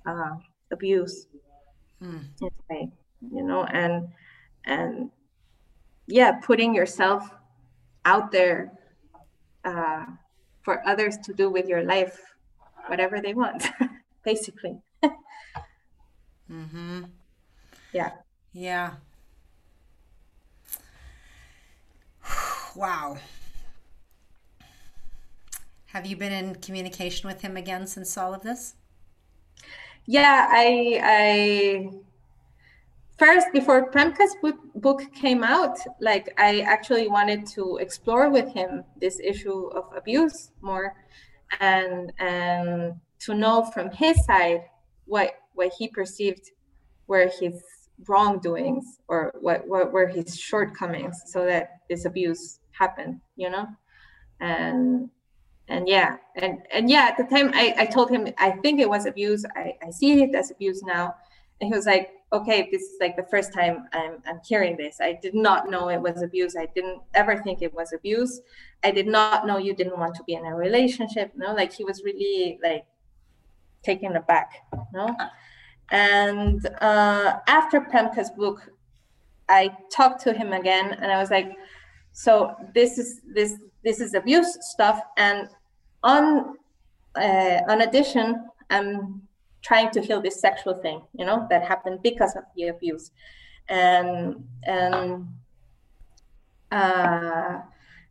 uh, abuse. Mm you know and and yeah putting yourself out there uh, for others to do with your life whatever they want basically.
Mm-hmm.
Yeah.
Yeah. Wow. Have you been in communication with him again since all of this?
Yeah i i first before Premka's book, came out, like I actually wanted to explore with him this issue of abuse more and and to know from his side what what he perceived were his wrongdoings or what what were his shortcomings so that this abuse happened, you know? and and yeah and and yeah at the time i, I told him i think it was abuse I, I see it as abuse now and he was like okay this is like the first time i'm i'm hearing this i did not know it was abuse. I didn't ever think it was abuse. I did not know you didn't want to be in a relationship no like he was really like taken aback no and uh, after Premka's book i talked to him again and i was like so this is this this is abuse stuff and on uh, on addition i'm trying to heal this sexual thing you know that happened because of the abuse. And and uh,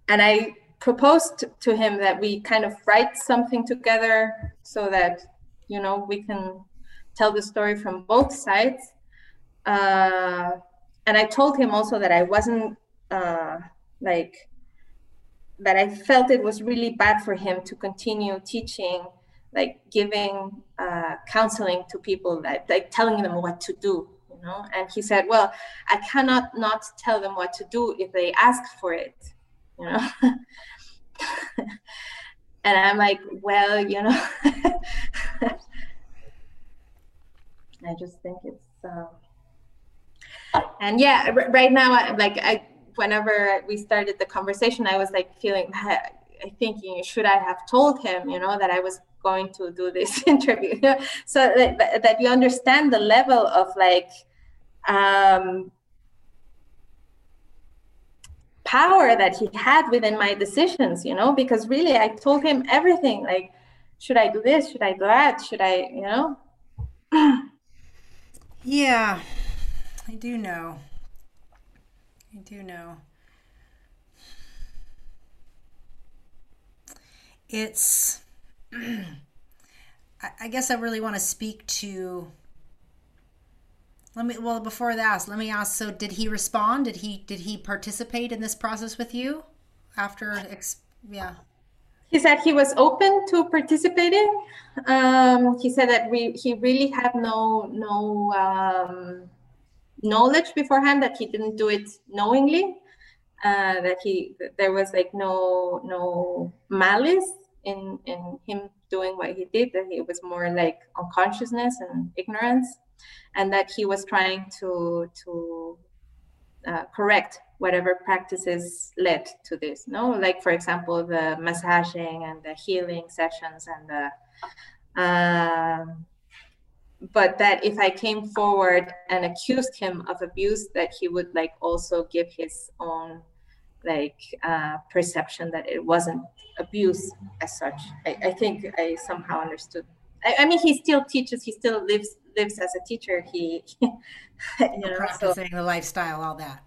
and i proposed to him that we kind of write something together so that you know we can tell the story from both sides. Uh, and i told him also that i wasn't uh, like that I felt it was really bad for him to continue teaching, like giving uh, counseling to people, that, like telling them what to do, you know. And he said, "Well, I cannot not tell them what to do if they ask for it, you know." and I'm like, "Well, you know." I just think it's. Um... and yeah, right now, like I whenever we started the conversation, I was like feeling, thinking, should I have told him, you know, that I was going to do this interview? so that, that, you understand the level of like um, power that he had within my decisions, you know, because really I told him everything like, should I do this? Should I do that? Should I, you know?
yeah, I do know. I do know. It's, I guess I really want to speak to. Let me, well, before that, let me ask. So, did he respond? Did he, did he participate in this process with you after, yeah?
He said he was open to participating. Um, he said that we, he really had no, no, um, knowledge beforehand that he didn't do it knowingly uh, that he there was like no no malice in in him doing what he did that he was more like unconsciousness and ignorance and that he was trying to to uh, correct whatever practices led to this no? Like for example the massaging and the healing sessions and the uh, but that if I came forward and accused him of abuse, that he would like also give his own like uh, perception that it wasn't abuse as such. I, I think I somehow understood. I, I, mean, he still teaches. He still lives lives as a teacher. He, you
know, practicing so, the lifestyle, all that.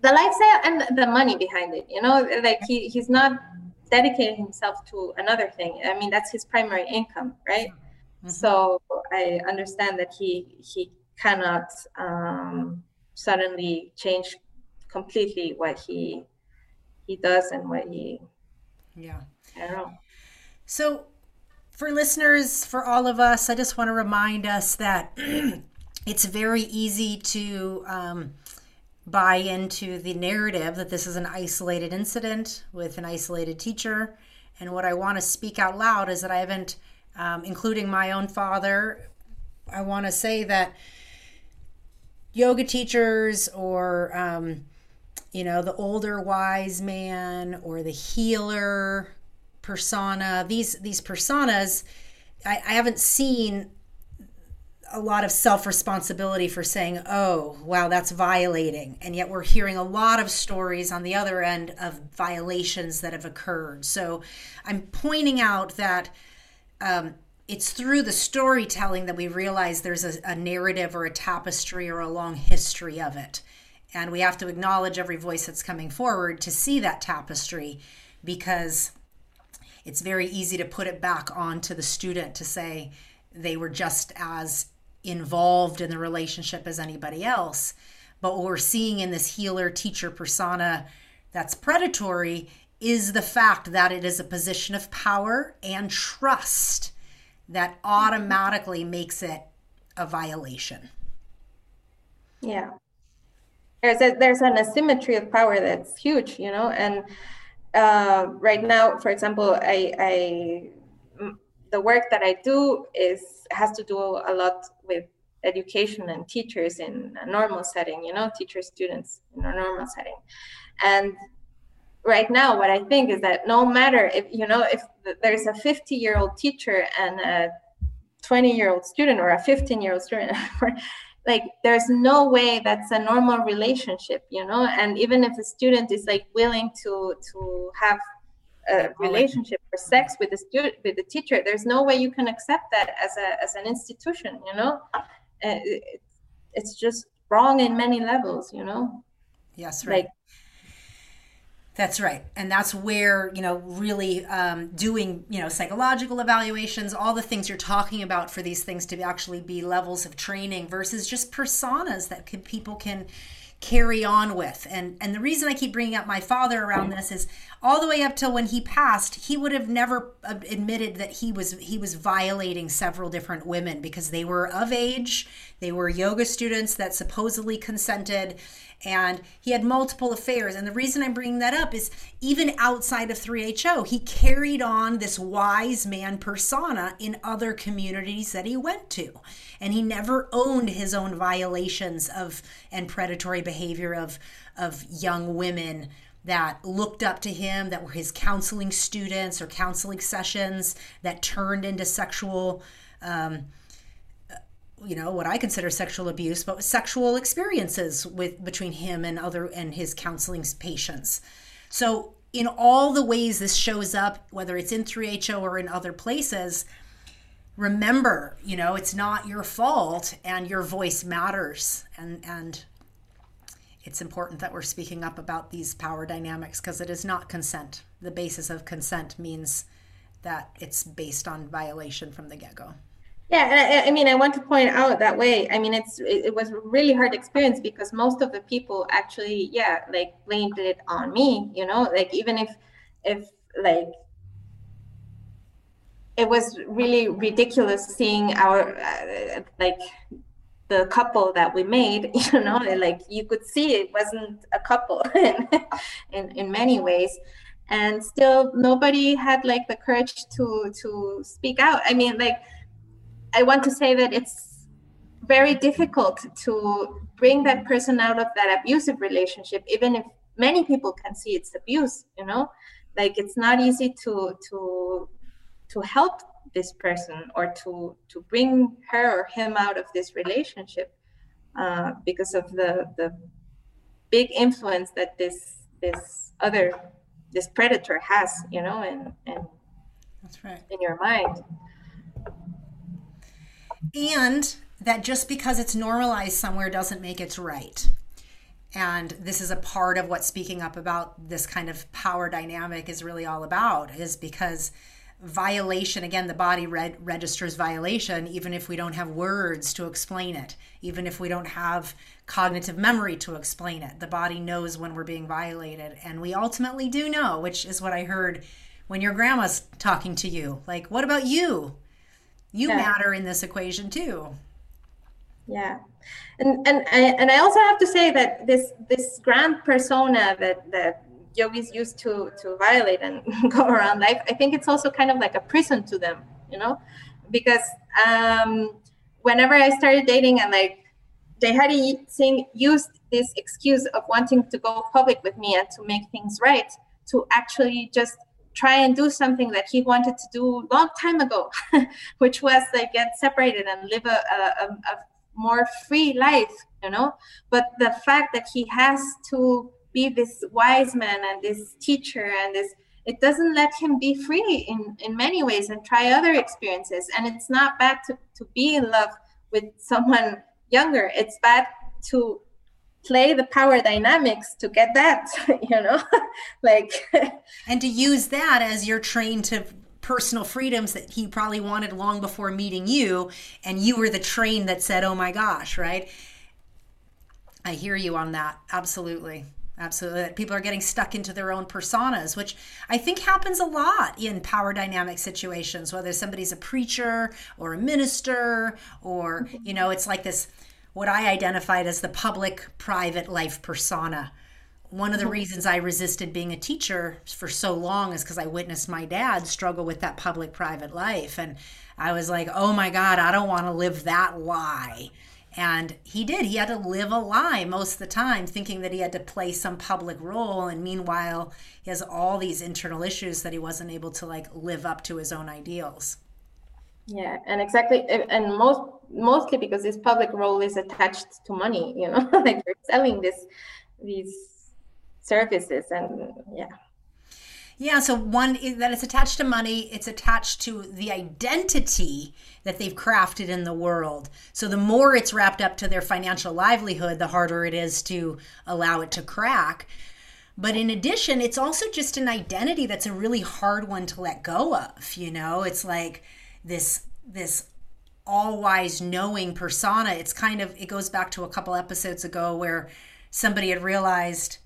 The lifestyle and the money behind it. You know, like he he's not dedicating himself to another thing. I mean, that's his primary income, right? Mm-hmm. So I understand that he he cannot um, suddenly change completely what he he does and what he
yeah
I don't know.
So for listeners, for all of us, I just want to remind us that it's very easy to um, buy into the narrative that this is an isolated incident with an isolated teacher. And what I want to speak out loud is that I haven't um, including my own father. I want to say that yoga teachers or um, you know the older wise man or the healer persona these these personas I, I haven't seen a lot of self responsibility for saying, oh, wow, that's violating. And yet we're hearing a lot of stories on the other end of violations that have occurred. So I'm pointing out that um, it's through the storytelling that we realize there's a, a narrative or a tapestry or a long history of it. And we have to acknowledge every voice that's coming forward to see that tapestry because it's very easy to put it back onto the student to say they were just as involved in the relationship as anybody else. But what we're seeing in this healer teacher persona that's predatory is the fact that it is a position of power and trust that automatically makes it a violation.
Yeah. There's a, there's an asymmetry of power that's huge, you know, and uh, right now, for example, I, I the work that I do is has to do a lot with education and teachers in a normal setting, you know, teacher students in a normal setting. And right now, what I think is that no matter if, you know, if there's a 50 year old teacher and a 20 year old student or a 15 year old student, like there's no way that's a normal relationship, you know, and even if a student is like willing to, to have a relationship. or sex with the student with the teacher there's no way you can accept that as a as an institution you know? Uh, it's just wrong in many levels you know?
Yes right. Like, that's right. And that's where you know really um, doing you know psychological evaluations all the things you're talking about for these things to actually be levels of training versus just personas that can, people can carry on with. And and the reason I keep bringing up my father around this is all the way up till when he passed, he would have never admitted that he was he was violating several different women because they were of age, they were yoga students that supposedly consented and he had multiple affairs. And the reason I'm bringing that up is even outside of 3HO, he carried on this wise man persona in other communities that he went to. And he never owned his own violations of and predatory behavior of, of young women that looked up to him, that were his counseling students or counseling sessions that turned into sexual. Um, you know what I consider sexual abuse, but sexual experiences with between him and other and his counseling patients. So in all the ways this shows up, whether it's in 3HO or in other places, remember, you know, it's not your fault and your voice matters. And and it's important that we're speaking up about these power dynamics because it is not consent. The basis of consent means that it's based on violation from the get-go.
Yeah, I, I, mean, I want to point out that way. I mean, it's it, it, was a really hard experience because most of the people actually, yeah, like blamed it on me. You know, like even if if like it was really ridiculous seeing our uh, like the couple that we made you know like you could see it wasn't a couple in in many ways and still nobody had like the courage to to speak out i mean like I want to say that it's very difficult to bring that person out of that abusive relationship, even if many people can see it's abuse. You know, like it's not easy to to to help this person or to to bring her or him out of this relationship uh, because of the the big influence that this this other this predator has you know and and
that's right
in your mind
and that just because it's normalized somewhere doesn't make it right. And this is a part of what speaking up about this kind of power dynamic is really all about, is because violation again the body red, registers violation even if we don't have words to explain it even if we don't have cognitive memory to explain it. The body knows when we're being violated and we ultimately do know which is what i heard when your grandma's talking to you. Like what about you you yeah. matter in this equation too.
Yeah. And and I, and I also have to say that this this grand persona that that yogis used to to violate and go around life i think it's also kind of like a prison to them you know? Because um whenever i started dating and like Jai Hari Singh used this excuse of wanting to go public with me and to make things right to actually just try and do something that he wanted to do long time ago, which was like get separated and live a, a, a more free life, you know. But the fact that he has to be this wise man and this teacher and this it doesn't let him be free in in many ways and try other experiences and it's not bad to to be in love with someone younger it's bad to play the power dynamics to get that you know? Like
and to use that as your train to personal freedoms that he probably wanted long before meeting you and you were the train that said oh my gosh right? I hear you on that. Absolutely. Absolutely. People are getting stuck into their own personas which i think happens a lot in power dynamic situations whether somebody's a preacher or a minister or you know it's like this what I identified as the public private life persona one of the reasons I resisted being a teacher for so long is because I witnessed my dad struggle with that public private life. And I was like, oh my God, I don't want to live that lie. And he did. He had to live a lie most of the time, thinking that he had to play some public role. And meanwhile, he has all these internal issues that he wasn't able to like live up to his own ideals.
Yeah, and exactly, eh, and most mostly because this public role is attached to money. You know, like you're selling this these services, and yeah.
Yeah, so one that it's attached to money, it's attached to the identity that they've crafted in the world. So the more it's wrapped up to their financial livelihood, the harder it is to allow it to crack. But in addition, it's also just an identity that's a really hard one to let go of, you know? It's like this this all-wise knowing persona. It's kind of it goes back to a couple episodes ago where somebody had realized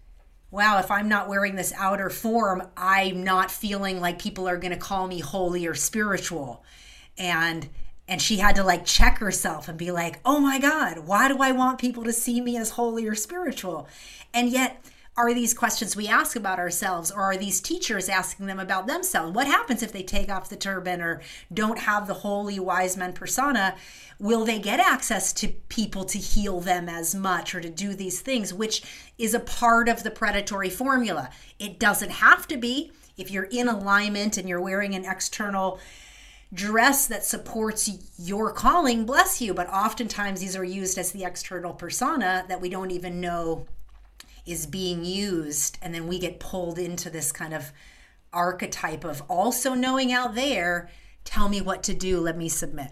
wow, if I'm not wearing this outer form, I'm not feeling like people are going to call me holy or spiritual. And and she had to like check herself and be like, "Oh my god, why do I want people to see me as holy or spiritual?" And yet are these questions we ask about ourselves or are these teachers asking them about themselves? What happens if they take off the turban or don't have the holy wise men persona? Will they get access to people to heal them as much or to do these things which is a part of the predatory formula? It doesn't have to be. If you're in alignment and you're wearing an external dress that supports your calling bless you. But oftentimes these are used as the external persona that we don't even know is being used and then we get pulled into this kind of archetype of also knowing out there tell me what to do let me submit.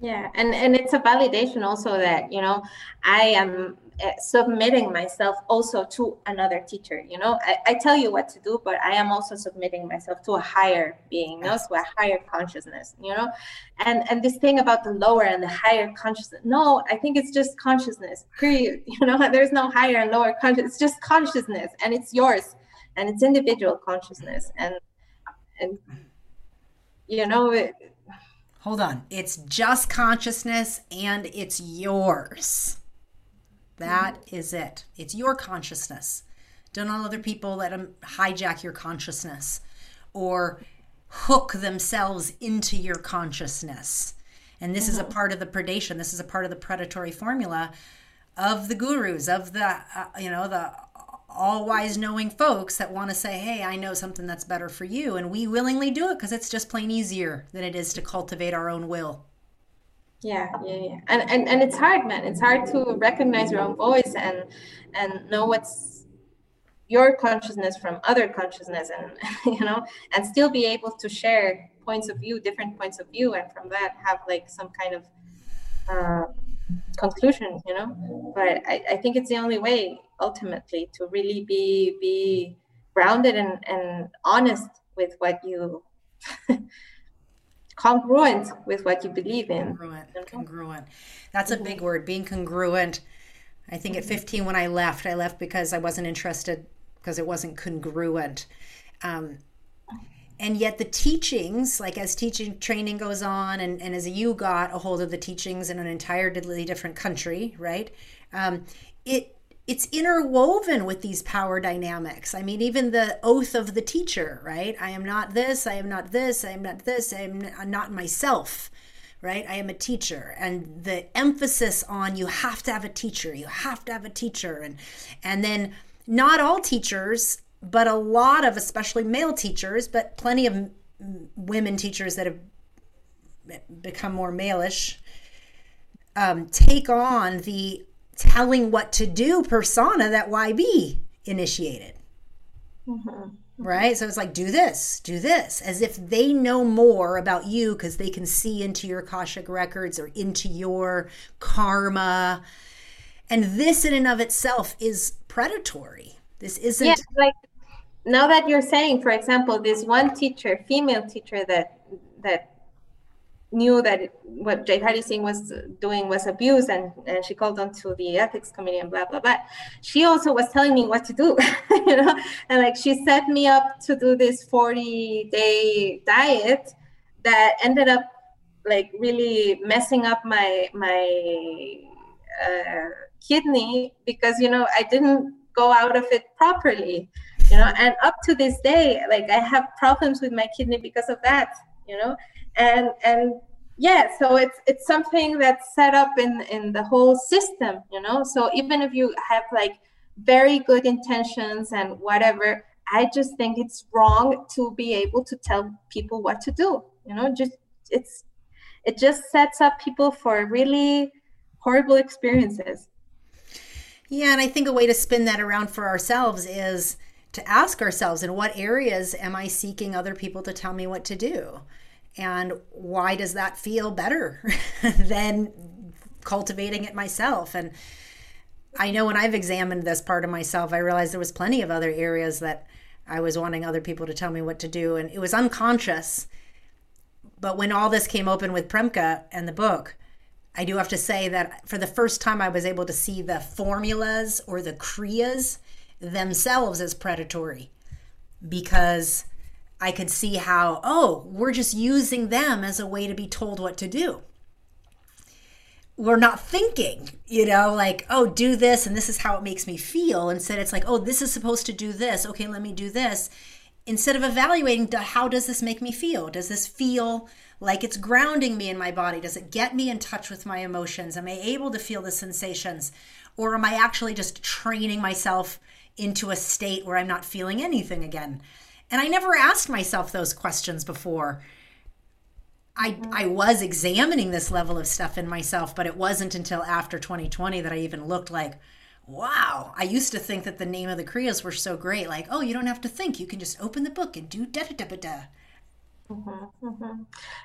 Yeah and and it's a validation also that you know i am uh, submitting myself also to another teacher you know? I, I, tell you what to do but i am also submitting myself to a higher being you know to a higher consciousness you know? And and this thing about the lower and the higher consciousness no i think it's just consciousness period you know? There's no higher and lower consciousness it's just consciousness and it's yours and it's individual consciousness and and you know it,
hold on. It's just consciousness and it's yours that is it. It's your consciousness. Don't let other people let them hijack your consciousness or hook themselves into your consciousness. And this mm-hmm. is a mm-hmm. part of the predation. This is a part of the predatory formula of the gurus, of the, uh, you know, the all wise knowing folks that want to say, hey, I know something that's better for you. And we willingly do it because it's just plain easier than it is to cultivate our own will
yeah yeah yeah. And, and and it's hard man. It's hard to recognize your own voice and and know what's your consciousness from other consciousness and you know and still be able to share points of view different points of view and from that have like some kind of uh, conclusion you know? But I, I think it's the only way ultimately to really be be grounded and, and honest with what you congruent with what you believe in.
Congruent. Congruent. That's a big word, being congruent. I think at 15 when I left, I left because I wasn't interested because it wasn't congruent. Um, and yet the teachings, like as teaching training goes on, and, and as you got a hold of the teachings in an entirely different country, right? Um, it it's interwoven with these power dynamics. I mean, even the oath of the teacher, right? I am not this, I am not this, I am not this, I am not myself, right? I am a teacher. And the emphasis on you have to have a teacher, you have to have a teacher. And, and then not all teachers, but a lot of, especially male teachers, but plenty of women teachers that have become more maleish, um, take on the telling what to do persona that YB initiated. Mm-hmm. Right? So it's like, do this, do this, as if they know more about you because they can see into your Akashic records or into your karma. And this, in and of itself, is predatory. This isn't.
Yeah, like now that you're saying, for example, this one teacher, female teacher that that knew that what Jai Singh was doing was abuse and, and she called on to the ethics committee and blah, blah, blah. She also was telling me what to do, you know, and like she set me up to do this 40 day diet that ended up like really messing up my, my uh, kidney because, you know, I didn't go out of it properly you know and up to this day like i have problems with my kidney because of that you know and and yeah so it's it's something that's set up in in the whole system you know? So even if you have like very good intentions and whatever i just think it's wrong to be able to tell people what to do you know? Just it's it just sets up people for really horrible experiences.
Yeah and i think a way to spin that around for ourselves is to ask ourselves in what areas am i seeking other people to tell me what to do and why does that feel better than cultivating it myself? And i know when i've examined this part of myself i realized there was plenty of other areas that i was wanting other people to tell me what to do. And it was unconscious. But when all this came open with Premka and the book, I do have to say that for the first time, I was able to see the formulas or the kriyas themselves as predatory. Because I could see how, oh, we're just using them as a way to be told what to do. We're not thinking, you know, like, oh, do this and this is how it makes me feel. Instead, it's like, oh, this is supposed to do this. Okay, let me do this instead of evaluating how does this make me feel does this feel like it's grounding me in my body does it get me in touch with my emotions am i able to feel the sensations or am i actually just training myself into a state where i'm not feeling anything again and i never asked myself those questions before I, I was examining this level of stuff in myself, but it wasn't until after 2020 that I even looked like, wow, I used to think that the name of the Kriyas were so great. Like, oh, you don't have to think. You can just open the book and do da da da da.
Mm-hmm, mm-hmm.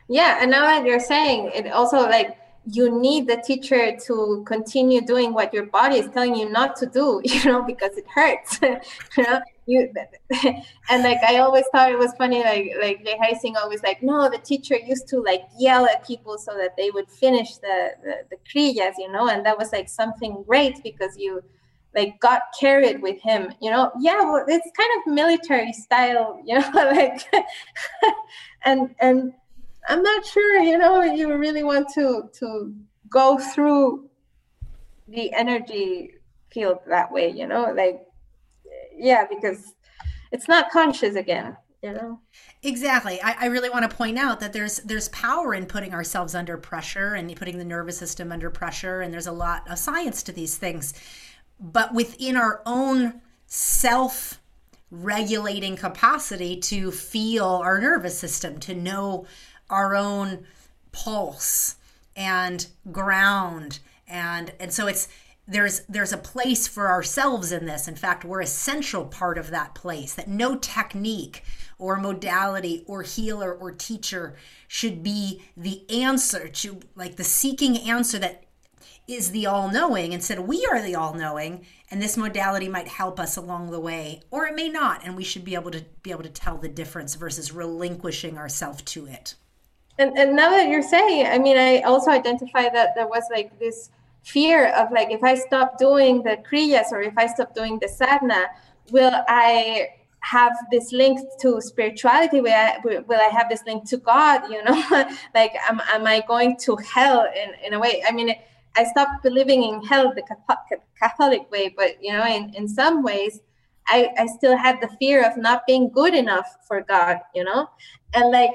Yeah, and now that you're saying it, also like you need the teacher to continue doing what your body is telling you not to do, you know, because it hurts. you know, you and like I always thought it was funny, like like Jai Hari Singh always like, no, the teacher used to like yell at people so that they would finish the the, the kriyas, you know, and that was like something great because you like got carried with him you know? Yeah well it's kind of military style you know? Like and and i'm not sure you know you really want to to go through the energy field that way you know like yeah because it's not conscious again you know?
Exactly. I, I, really want to point out that there's there's power in putting ourselves under pressure and putting the nervous system under pressure and there's a lot of science to these things. But within our own self regulating capacity to feel our nervous system, to know our own pulse and ground and and so it's there's there's a place for ourselves in this in fact we're essential part of that place that no technique or modality or healer or teacher should be the answer to like the seeking answer that is the all knowing. Instead, we are the all knowing, and this modality might help us along the way, or it may not, and we should be able to be able to tell the difference versus relinquishing ourselves to it.
And, and now that you're saying, I mean, I also identify that there was like this fear of like, if I stop doing the kriyas or if I stop doing the sadhana, will I have this link to spirituality? Will I, will I have this link to God you know? Like am, am I going to hell in, in a way? I mean I stopped believing in hell the Catholic way, but you know, in, in some ways, I, I still had the fear of not being good enough for God, you know? And like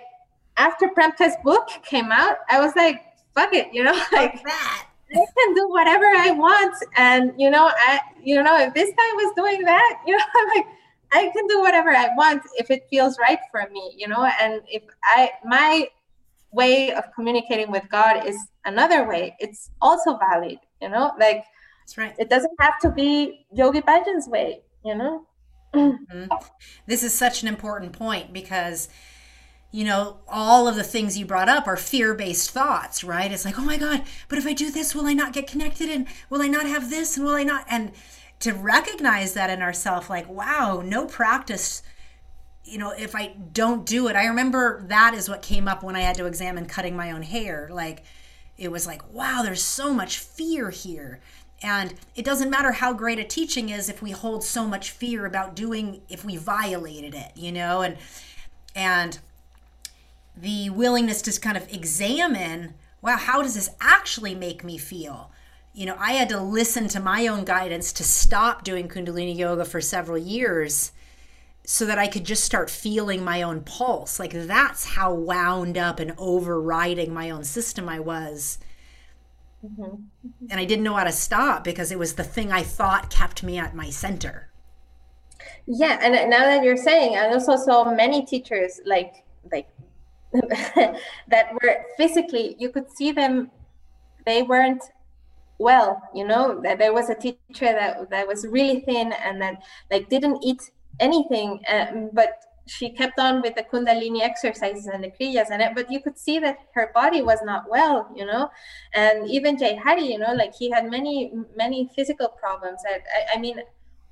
after Premka's book came out, I was like, fuck it, you know, like that. I can do whatever I want. And you know, I you know, if this guy was doing that, you know, I'm like I can do whatever I want if it feels right for me, you know, and if I my way of communicating with God is another way. It's also valid, you know, like
that's right.
It doesn't have to be Yogi Bhajan's way, you know.
Mm-hmm. This is such an important point because you know, all of the things you brought up are fear based thoughts, right? It's like, oh my God, but if I do this, will I not get connected? And will I not have this? And will I not? And to recognize that in ourselves, like, wow, no practice you know, if I don't do it, I remember that is what came up when I had to examine cutting my own hair. Like, it was like, wow, there's so much fear here. And it doesn't matter how great a teaching is if we hold so much fear about doing, if we violated it, you know, and, and the willingness to kind of examine, wow, how does this actually make me feel? you know, I had to listen to my own guidance to stop doing Kundalini yoga for several years so that I could just start feeling my own pulse. Like that's how wound up and overriding my own system I was. Mm-hmm. And I didn't know how to stop because it was the thing I thought kept me at my center.
Yeah, and now that you're saying, I also saw many teachers like like that were physically you could see them they weren't well you know? That there was a teacher that that was really thin and that like didn't eat anything um, but she kept on with the kundalini exercises and the kriyas and it but you could see that her body was not well you know? And even Jai Hari you know like he had many many physical problems that I, I mean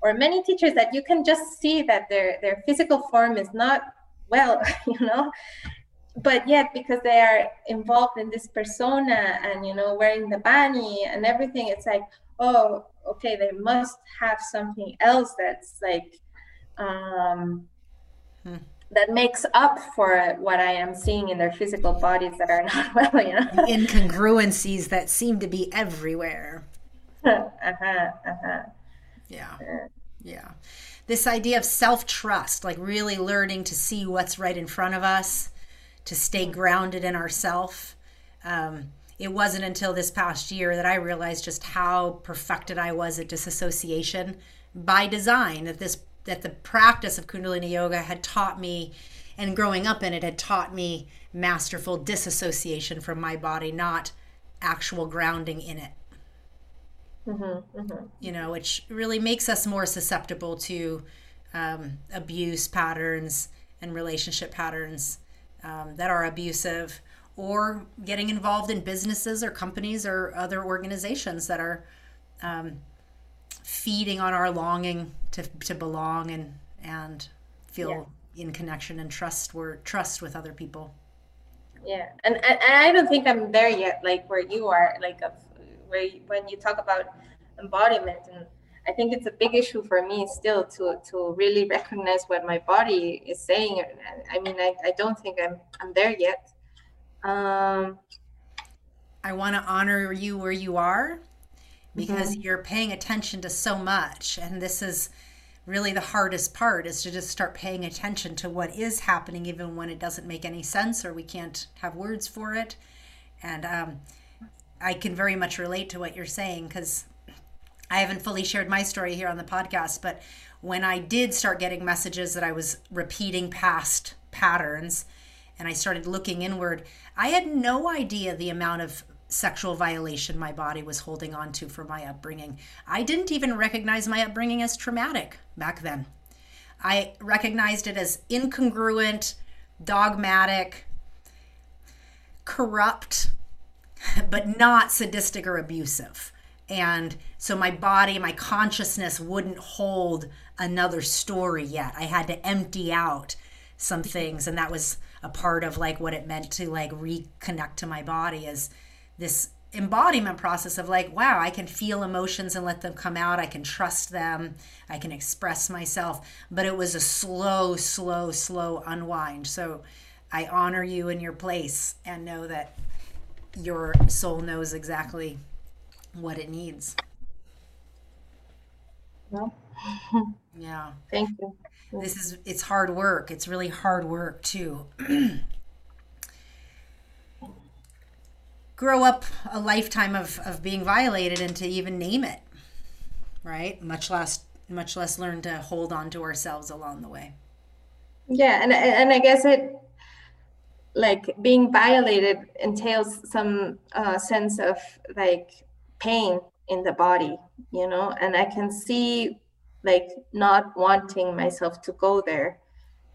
or many teachers that you can just see that their their physical form is not well you know but yet because they are involved in this persona and you know wearing the bani and everything it's like oh okay they must have something else that's like um hmm. that makes up for what i am seeing in their physical bodies that are not well you know?
The incongruencies that seem to be everywhere. Uh-huh uh-huh. Yeah yeah. This idea of self-trust like really learning to see what's right in front of us to stay grounded in ourself. Um, it wasn't until this past year that I realized just how perfected I was at disassociation by design. That this that the practice of Kundalini yoga had taught me, and growing up in it had taught me masterful disassociation from my body, not actual grounding in it. Mm-hmm, mm-hmm. You know, which really makes us more susceptible to um, abuse patterns and relationship patterns um, that are abusive or getting involved in businesses or companies or other organizations that are um, feeding on our longing to, to belong and and feel yeah. in connection and trust trust with other people
yeah and, and i don't think i'm there yet like where you are like of where you, when you talk about embodiment and I think it's a big issue for me still to to really recognize what my body is saying. I mean, I, I don't think I'm I'm there yet. Um,
I want to honor you where you are because mm-hmm. you're paying attention to so much, and this is really the hardest part is to just start paying attention to what is happening, even when it doesn't make any sense or we can't have words for it. And um, I can very much relate to what you're saying because I haven't fully shared my story here on the podcast, but when I did start getting messages that I was repeating past patterns and I started looking inward, I had no idea the amount of sexual violation my body was holding on to for my upbringing. I didn't even recognize my upbringing as traumatic back then. I recognized it as incongruent, dogmatic, corrupt, but not sadistic or abusive. And so my body, my consciousness wouldn't hold another story yet. I had to empty out some things. And that was a part of like what it meant to like reconnect to my body is this embodiment process of like, wow, I can feel emotions and let them come out. I can trust them. I can express myself. But it was a slow, slow, slow unwind. So I honor you in your place and know that your soul knows exactly what it needs. Yeah.
Thank you.
This is it's hard work. It's really hard work to grow up a lifetime of, of being violated and to even name it. Right? Much less much less learn to hold on to ourselves along the way.
Yeah, and and I guess it like being violated entails some uh, sense of like pain in the body you know and i can see like not wanting myself to go there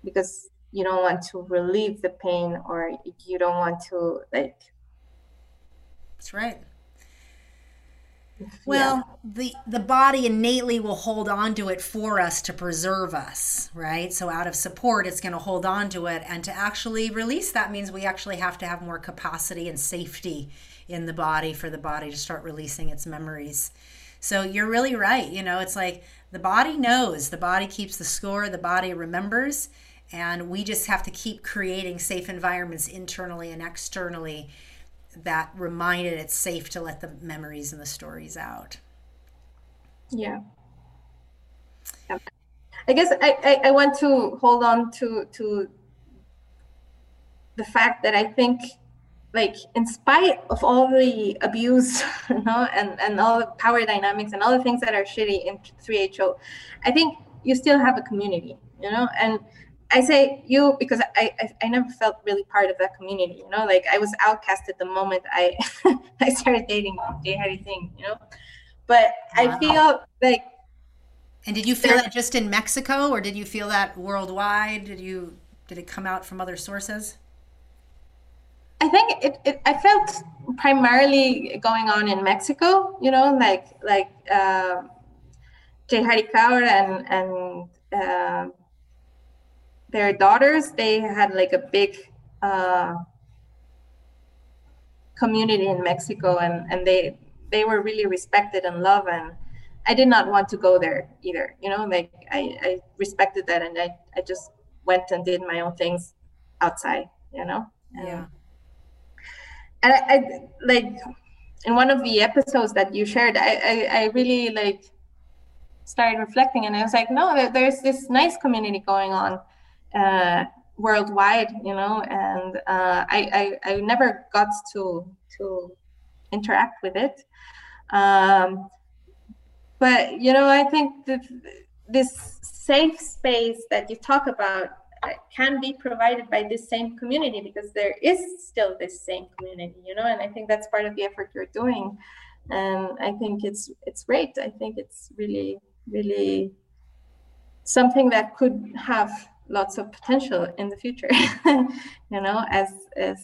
because you don't want to relieve the pain or you don't want to like
that's right well, yeah. the the body innately will hold on to it for us to preserve us, right? So out of support, it's going to hold on to it, and to actually release that means we actually have to have more capacity and safety in the body for the body to start releasing its memories. So you're really right. You know, it's like the body knows, the body keeps the score, the body remembers, and we just have to keep creating safe environments internally and externally that remind it it's safe to let the memories and the stories out.
Yeah. I guess I, I, I want to hold on to to the fact that I think like in spite of all the abuse you know and and all the power dynamics and all the things that are shitty in 3HO i think you still have a community you know? And i say you because i i, I never felt really part of that community you know? Like i was outcasted the moment i i started dating Jai Hari Singh you know? But wow. i feel like
and did you feel that just in mexico or did you feel that worldwide? Did you did it come out from other sources
I think it, it, I felt primarily going on in Mexico, you know, like like uh, Jay Kaur and and uh, their daughters, they had like a big uh, community in Mexico, and and they they were really respected and loved, and I did not want to go there either, you know, like I, I respected that, and I I just went and did my own things outside, you know.
yeah
and I, I, like in one of the episodes that you shared I, I, I really like started reflecting and i was like no there's this nice community going on uh, worldwide you know and uh, I, I i never got to to interact with it. Um, but you know i think this safe space that you talk about can be provided by this same community because there is still this same community you know and i think that's part of the effort you're doing. And i think it's it's great. I think it's really really something that could have lots of potential in the future you know as as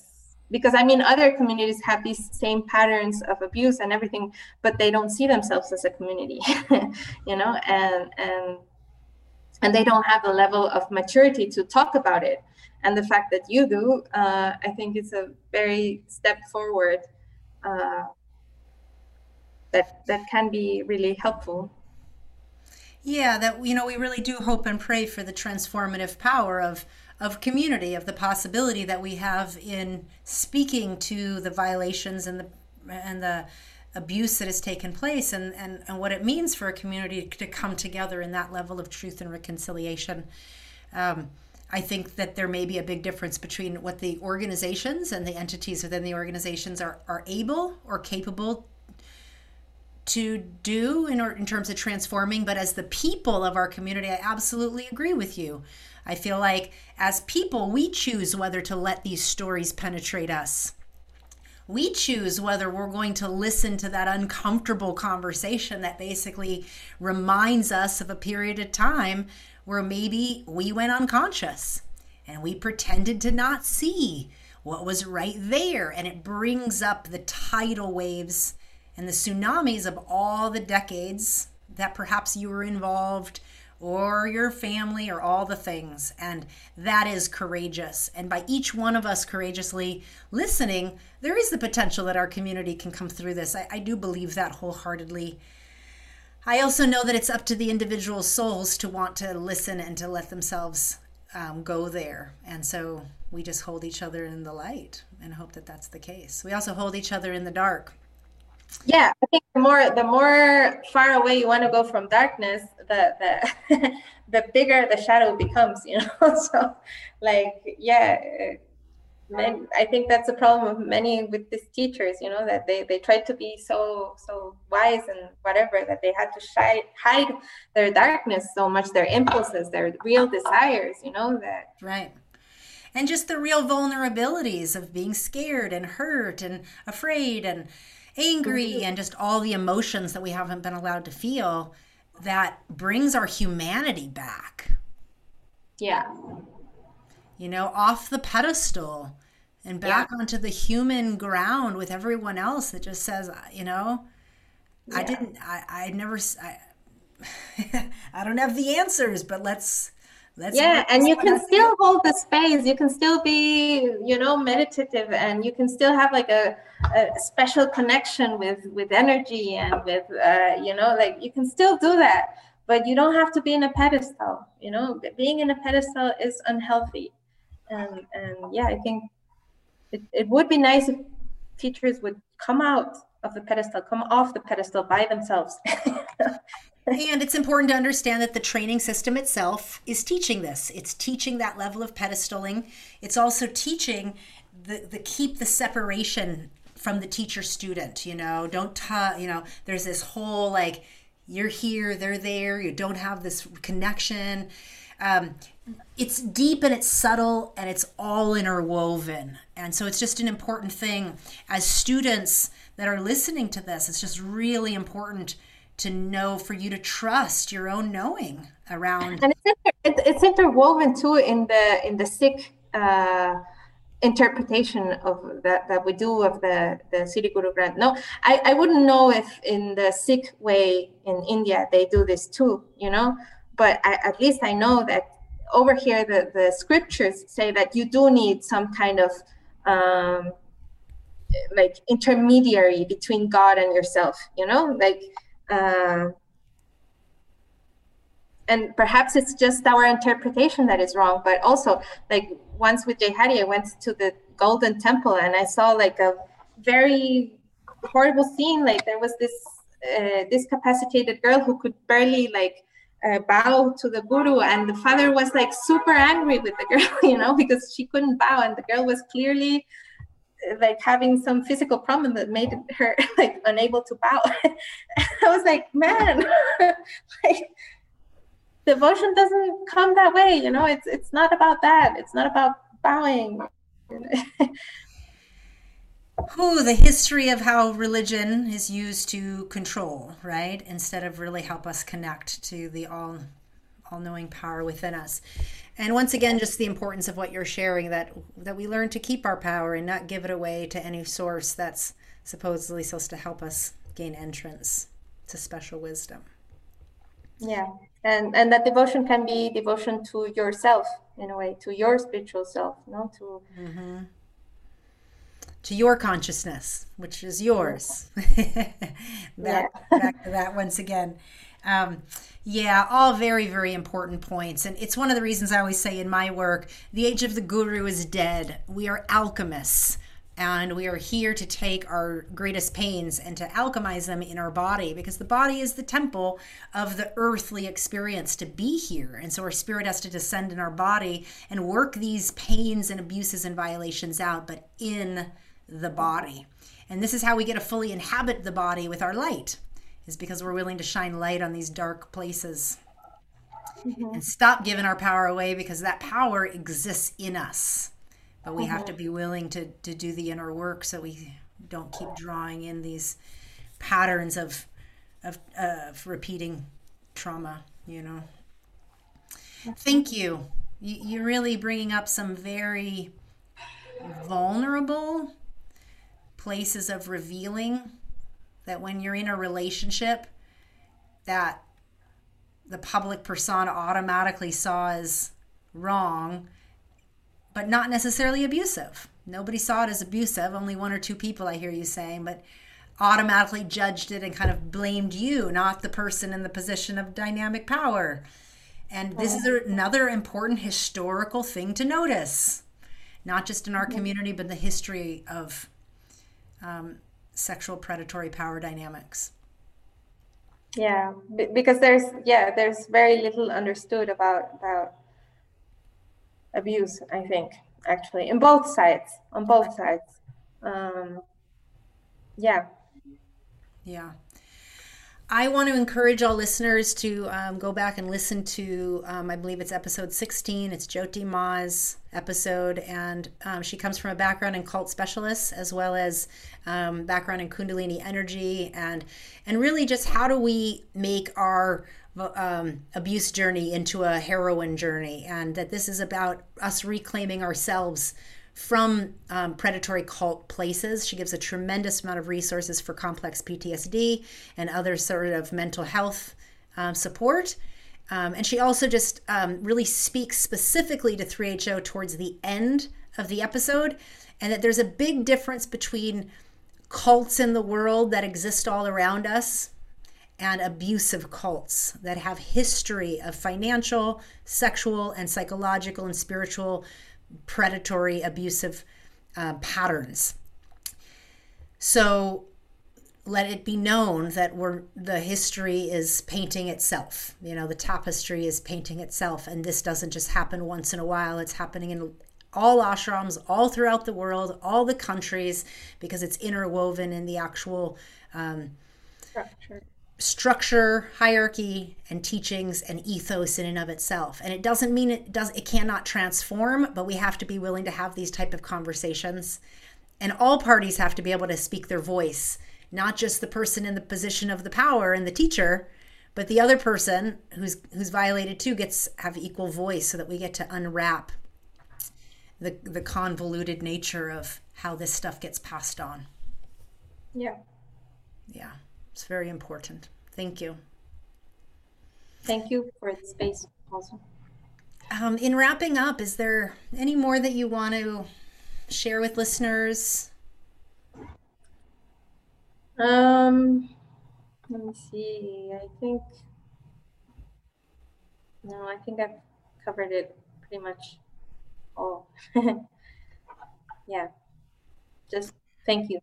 because i mean other communities have these same patterns of abuse and everything but they don't see themselves as a community you know and and and they don't have the level of maturity to talk about it. And the fact that you do uh, i think it's a very step forward uh, that that can be really helpful.
Yeah that you know we really do hope and pray for the transformative power of of community of the possibility that we have in speaking to the violations and the and the abuse that has taken place and, and, and what it means for a community to come together in that level of truth and reconciliation. Um, I think that there may be a big difference between what the organizations and the entities within the organizations are, are able or capable to do in, or, in terms of transforming. But as the people of our community, I absolutely agree with you. I feel like as people, we choose whether to let these stories penetrate us we choose whether we're going to listen to that uncomfortable conversation that basically reminds us of a period of time where maybe we went unconscious and we pretended to not see what was right there. And it brings up the tidal waves and the tsunamis of all the decades that perhaps you were involved or your family or all the things. And that is courageous. And by each one of us courageously listening, there is the potential that our community can come through this. I, I do believe that wholeheartedly. I also know that it's up to the individual souls to want to listen and to let themselves um, go there. And so we just hold each other in the light and hope that that's the case. We also hold each other in the dark
yeah i think the more the more far away you want to go from darkness the the the bigger the shadow becomes you know? So like yeah i think that's a problem of many with these teachers you know that they they try to be so so wise and whatever that they had to shy, hide their darkness so much their impulses their real desires you know that
right. And just the real vulnerabilities of being scared and hurt and afraid and angry mm-hmm. and just all the emotions that we haven't been allowed to feel that brings our humanity back.
Yeah.
You know, off the pedestal and back yeah. onto the human ground with everyone else that just says, you know, yeah. I didn't, I, I never, I, I don't have the answers, but let's
Let's yeah, and you can still hold the space. You can still be, you know, meditative, and you can still have like a, a special connection with with energy and with, uh, you know, like you can still do that, but you don't have to be in a pedestal. You know, being in a pedestal is unhealthy, and and yeah, I think it, it would be nice if teachers would come out of the pedestal, come off the pedestal by themselves.
and it's important to understand that the training system itself is teaching this. It's teaching that level of pedestaling. It's also teaching the, the keep the separation from the teacher student, you know, don't, t- you know, there's this whole like, you're here, they're there, you don't have this connection. Um, it's deep and it's subtle and it's all interwoven. And so it's just an important thing as students that are listening to this. It's just really important to know for you to trust your own knowing around.
And it's, inter- it's interwoven too in the in the Sikh uh, interpretation of that that we do of the the Sri Guru Granth. No, I I wouldn't know if in the Sikh way in India they do this too. You know, but I, at least I know that over here the the scriptures say that you do need some kind of um, like intermediary between God and yourself. You know, like. Uh, and perhaps it's just our interpretation that is wrong but also like once with Jai Hari, I went to the Golden Temple and I saw like a very horrible scene. Like there was this uh, discapacitated girl who could barely like uh, bow to the guru, and the father was like super angry with the girl, you know, because she couldn't bow, and the girl was clearly like having some physical problem that made her like unable to bow. I was like, man, like devotion doesn't come that way you know it's it's not about that it's not about bowing
Who the history of how religion is used to control, right? Instead of really help us connect to the all all-knowing power within us. And once again, just the importance of what you're sharing that that we learn to keep our power and not give it away to any source that's supposedly supposed to help us gain entrance to special wisdom.
Yeah. And and that devotion can be devotion to yourself in a way to your spiritual self no? To mm-hmm.
to your consciousness which is yours. Back, back to that once again um, yeah all very very important points and it's one of the reasons i always say in my work the age of the guru is dead we are alchemists and we are here to take our greatest pains and to alchemize them in our body because the body is the temple of the earthly experience to be here. And so our spirit has to descend in our body and work these pains and abuses and violations out, but in the body. And this is how we get to fully inhabit the body with our light, is because we're willing to shine light on these dark places. Mm-hmm. And stop giving our power away because that power exists in us but we mm-hmm. have to be willing to to do the inner work so we don't keep drawing in these patterns of of, uh, of repeating trauma you know thank you. you you're really bringing up some very vulnerable places of revealing that when you're in a relationship that the public persona automatically saw as wrong but not necessarily abusive. Nobody saw it as abusive, only one or two people I hear you saying, but automatically judged it and kind of blamed you, not the person in the position of dynamic power. And this is another important historical thing to notice, not just in our community, but the history of um, sexual predatory power dynamics.
Yeah, because there's yeah, there's very little understood about about abuse i think actually in both sides on both sides. Um yeah.
Yeah I want to encourage all listeners to um, go back and listen to, um, I believe it's episode 16. It's Jyoti Ma's episode, and um, she comes from a background in cult specialists as well as um, background in Kundalini energy, and and really just how do we make our um, abuse journey into a heroine journey, and that this is about us reclaiming ourselves from um, predatory cult places. She gives a tremendous amount of resources for complex PTSD and other sort of mental health um, support. Um, and she also just um, really speaks specifically to 3HO towards the end of the episode, and that there's a big difference between cults in the world that exist all around us and abusive cults that have history of financial, sexual, and psychological and spiritual predatory abusive uh, patterns. So let it be known that we're the history is painting itself. You know, the tapestry is painting itself, and this doesn't just happen once in a while. It's happening in all ashrams all throughout the world, all the countries, because it's interwoven in the actual um, structure. Structure, hierarchy, and teachings and ethos in and of itself. And it doesn't mean it does it cannot transform, but we have to be willing to have these type of conversations. And all parties have to be able to speak their voice, not just the person in the position of the power and the teacher, but the other person who's who's violated too gets have equal voice so that we get to unwrap the the convoluted nature of how this stuff gets passed on.
Yeah.
Yeah. It's very important. Thank you.
Thank you for the space also.
Um, in wrapping up, is there any more that you want to share with listeners?
Um, let me see. I think no, I think I've covered it pretty much all. yeah just thank you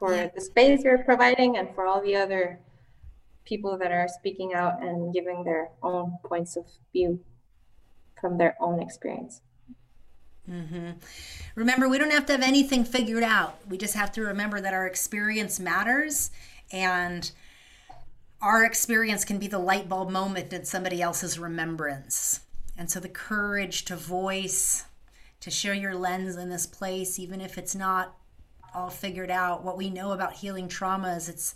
for yeah. the space you're providing and for all the other people that are speaking out and giving their own points of view from their own experience
mm-hmm. remember we don't have to have anything figured out we just have to remember that our experience matters and our experience can be the light bulb moment in somebody else's remembrance and so the courage to voice, to share your lens in this place, even if it's not all figured out, what we know about healing trauma is it's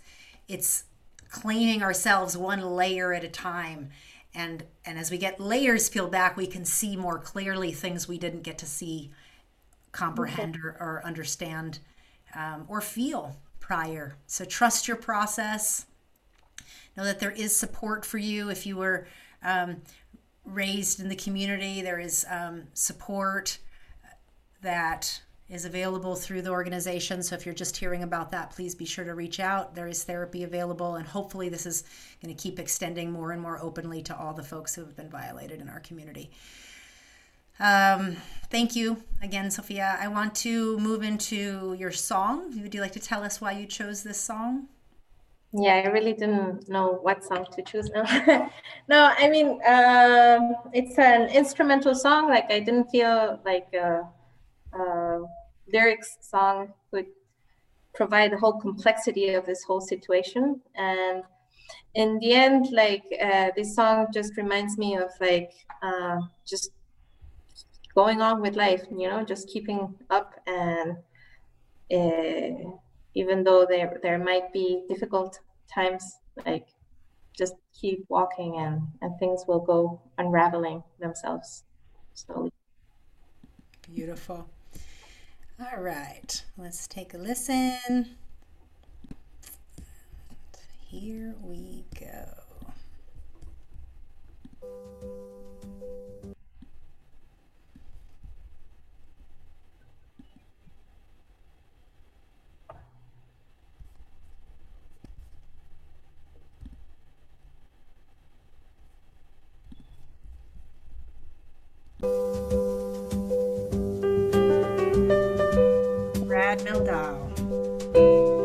it's cleaning ourselves one layer at a time. And and as we get layers peeled back, we can see more clearly things we didn't get to see, comprehend or, or understand um, or feel prior. So trust your process. Know that there is support for you if you were um, raised in the community. There is um, support that is available through the organization. So if you're just hearing about that, please be sure to reach out. There is therapy available, and hopefully, this is going to keep extending more and more openly to all the folks who have been violated in our community. Um, thank you again, Sophia. I want to move into your song. Would you like to tell us why you chose this song?
yeah i really didn't know what song to choose now no i mean um, it's an instrumental song like i didn't feel like a, a lyrics song would provide the whole complexity of this whole situation and in the end like uh, this song just reminds me of like uh, just going on with life you know just keeping up and uh, even though there there might be difficult times, like just keep walking and and things will go unraveling themselves slowly.
Beautiful. All right, let's take a listen. Here we go. Brad Mehldau.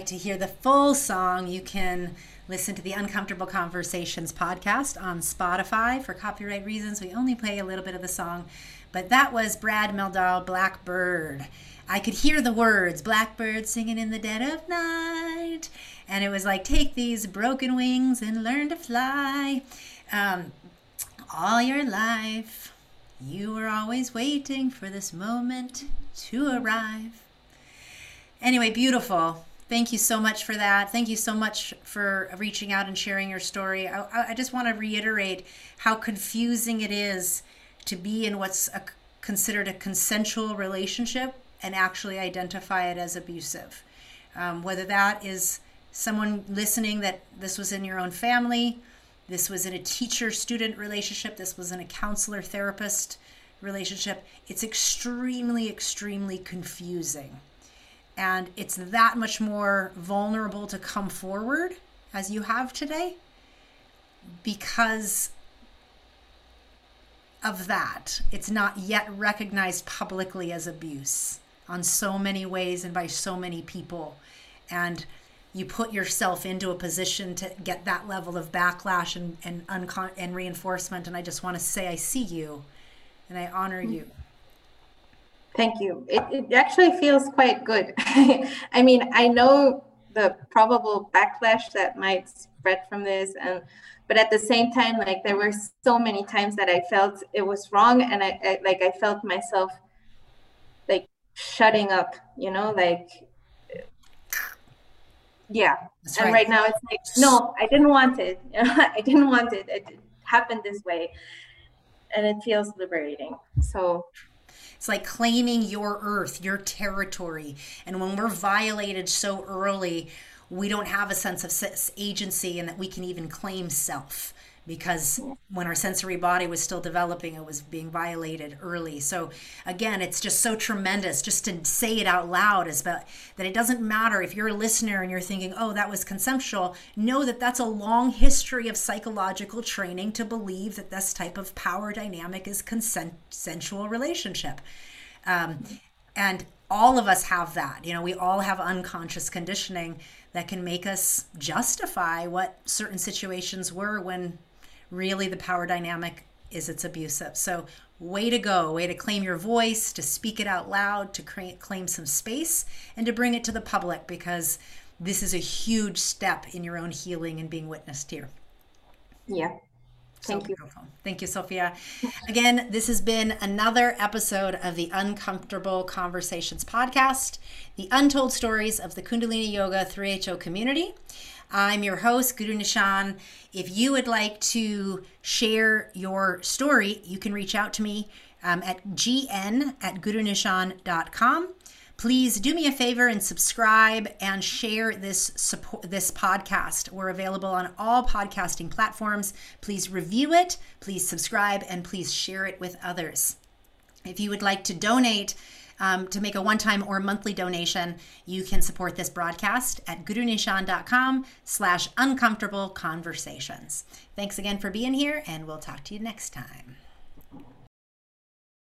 To hear the full song, you can listen to the Uncomfortable Conversations podcast on Spotify. For copyright reasons, we only play a little bit of the song, but that was Brad Mehldau, Blackbird. I could hear the words, Blackbird singing in the dead of night. And it was like, take these broken wings and learn to fly. Um, all your life, you were always waiting for this moment to arrive. Anyway, beautiful. Thank you so much for that. Thank you so much for reaching out and sharing your story. I, I just want to reiterate how confusing it is to be in what's a, considered a consensual relationship and actually identify it as abusive. Um, whether that is someone listening that this was in your own family, this was in a teacher student relationship, this was in a counselor therapist relationship, it's extremely, extremely confusing. And it's that much more vulnerable to come forward as you have today because of that. It's not yet recognized publicly as abuse on so many ways and by so many people. And you put yourself into a position to get that level of backlash and and, and reinforcement. And I just want to say I see you, and I honor you.
Thank you. It, it actually feels quite good. I mean, I know the probable backlash that might spread from this, and but at the same time, like there were so many times that I felt it was wrong, and I, I like I felt myself like shutting up. You know, like yeah. That's and right. right. now it's like, no, I didn't want it. I didn't want it. It happened this way. And it feels liberating. So
it's like claiming your earth, your territory. And when we're violated so early, we don't have a sense of agency and that we can even claim self because when our sensory body was still developing, it was being violated early. So again, it's just so tremendous just to say it out loud is about that it doesn't matter if you're a listener and you're thinking, oh, that was consensual. Know that that's a long history of psychological training to believe that this type of power dynamic is consensual relationship. Um, and all of us have that. You know, we all have unconscious conditioning that can make us justify what certain situations were when really the power dynamic is it's abusive. So, way to go, way to claim your voice, to speak it out loud, to claim some space, and to bring it to the public because this is a huge step in your own healing and being witnessed here.
Yeah. Thank so you.
Beautiful. Thank you, Sophia. Again, this has been another episode of the Uncomfortable Conversations podcast, the untold stories of the Kundalini Yoga 3HO community. I'm your host, Guru Nishan. If you would like to share your story, you can reach out to me um, at gn at gurunishan.com. Please do me a favor and subscribe and share this support, this podcast. We're available on all podcasting platforms. Please review it, please subscribe, and please share it with others. If you would like to donate, um, to make a one-time or monthly donation, you can support this broadcast at gurunishan.com slash uncomfortable conversations. Thanks again for being here, and we'll talk to you next time.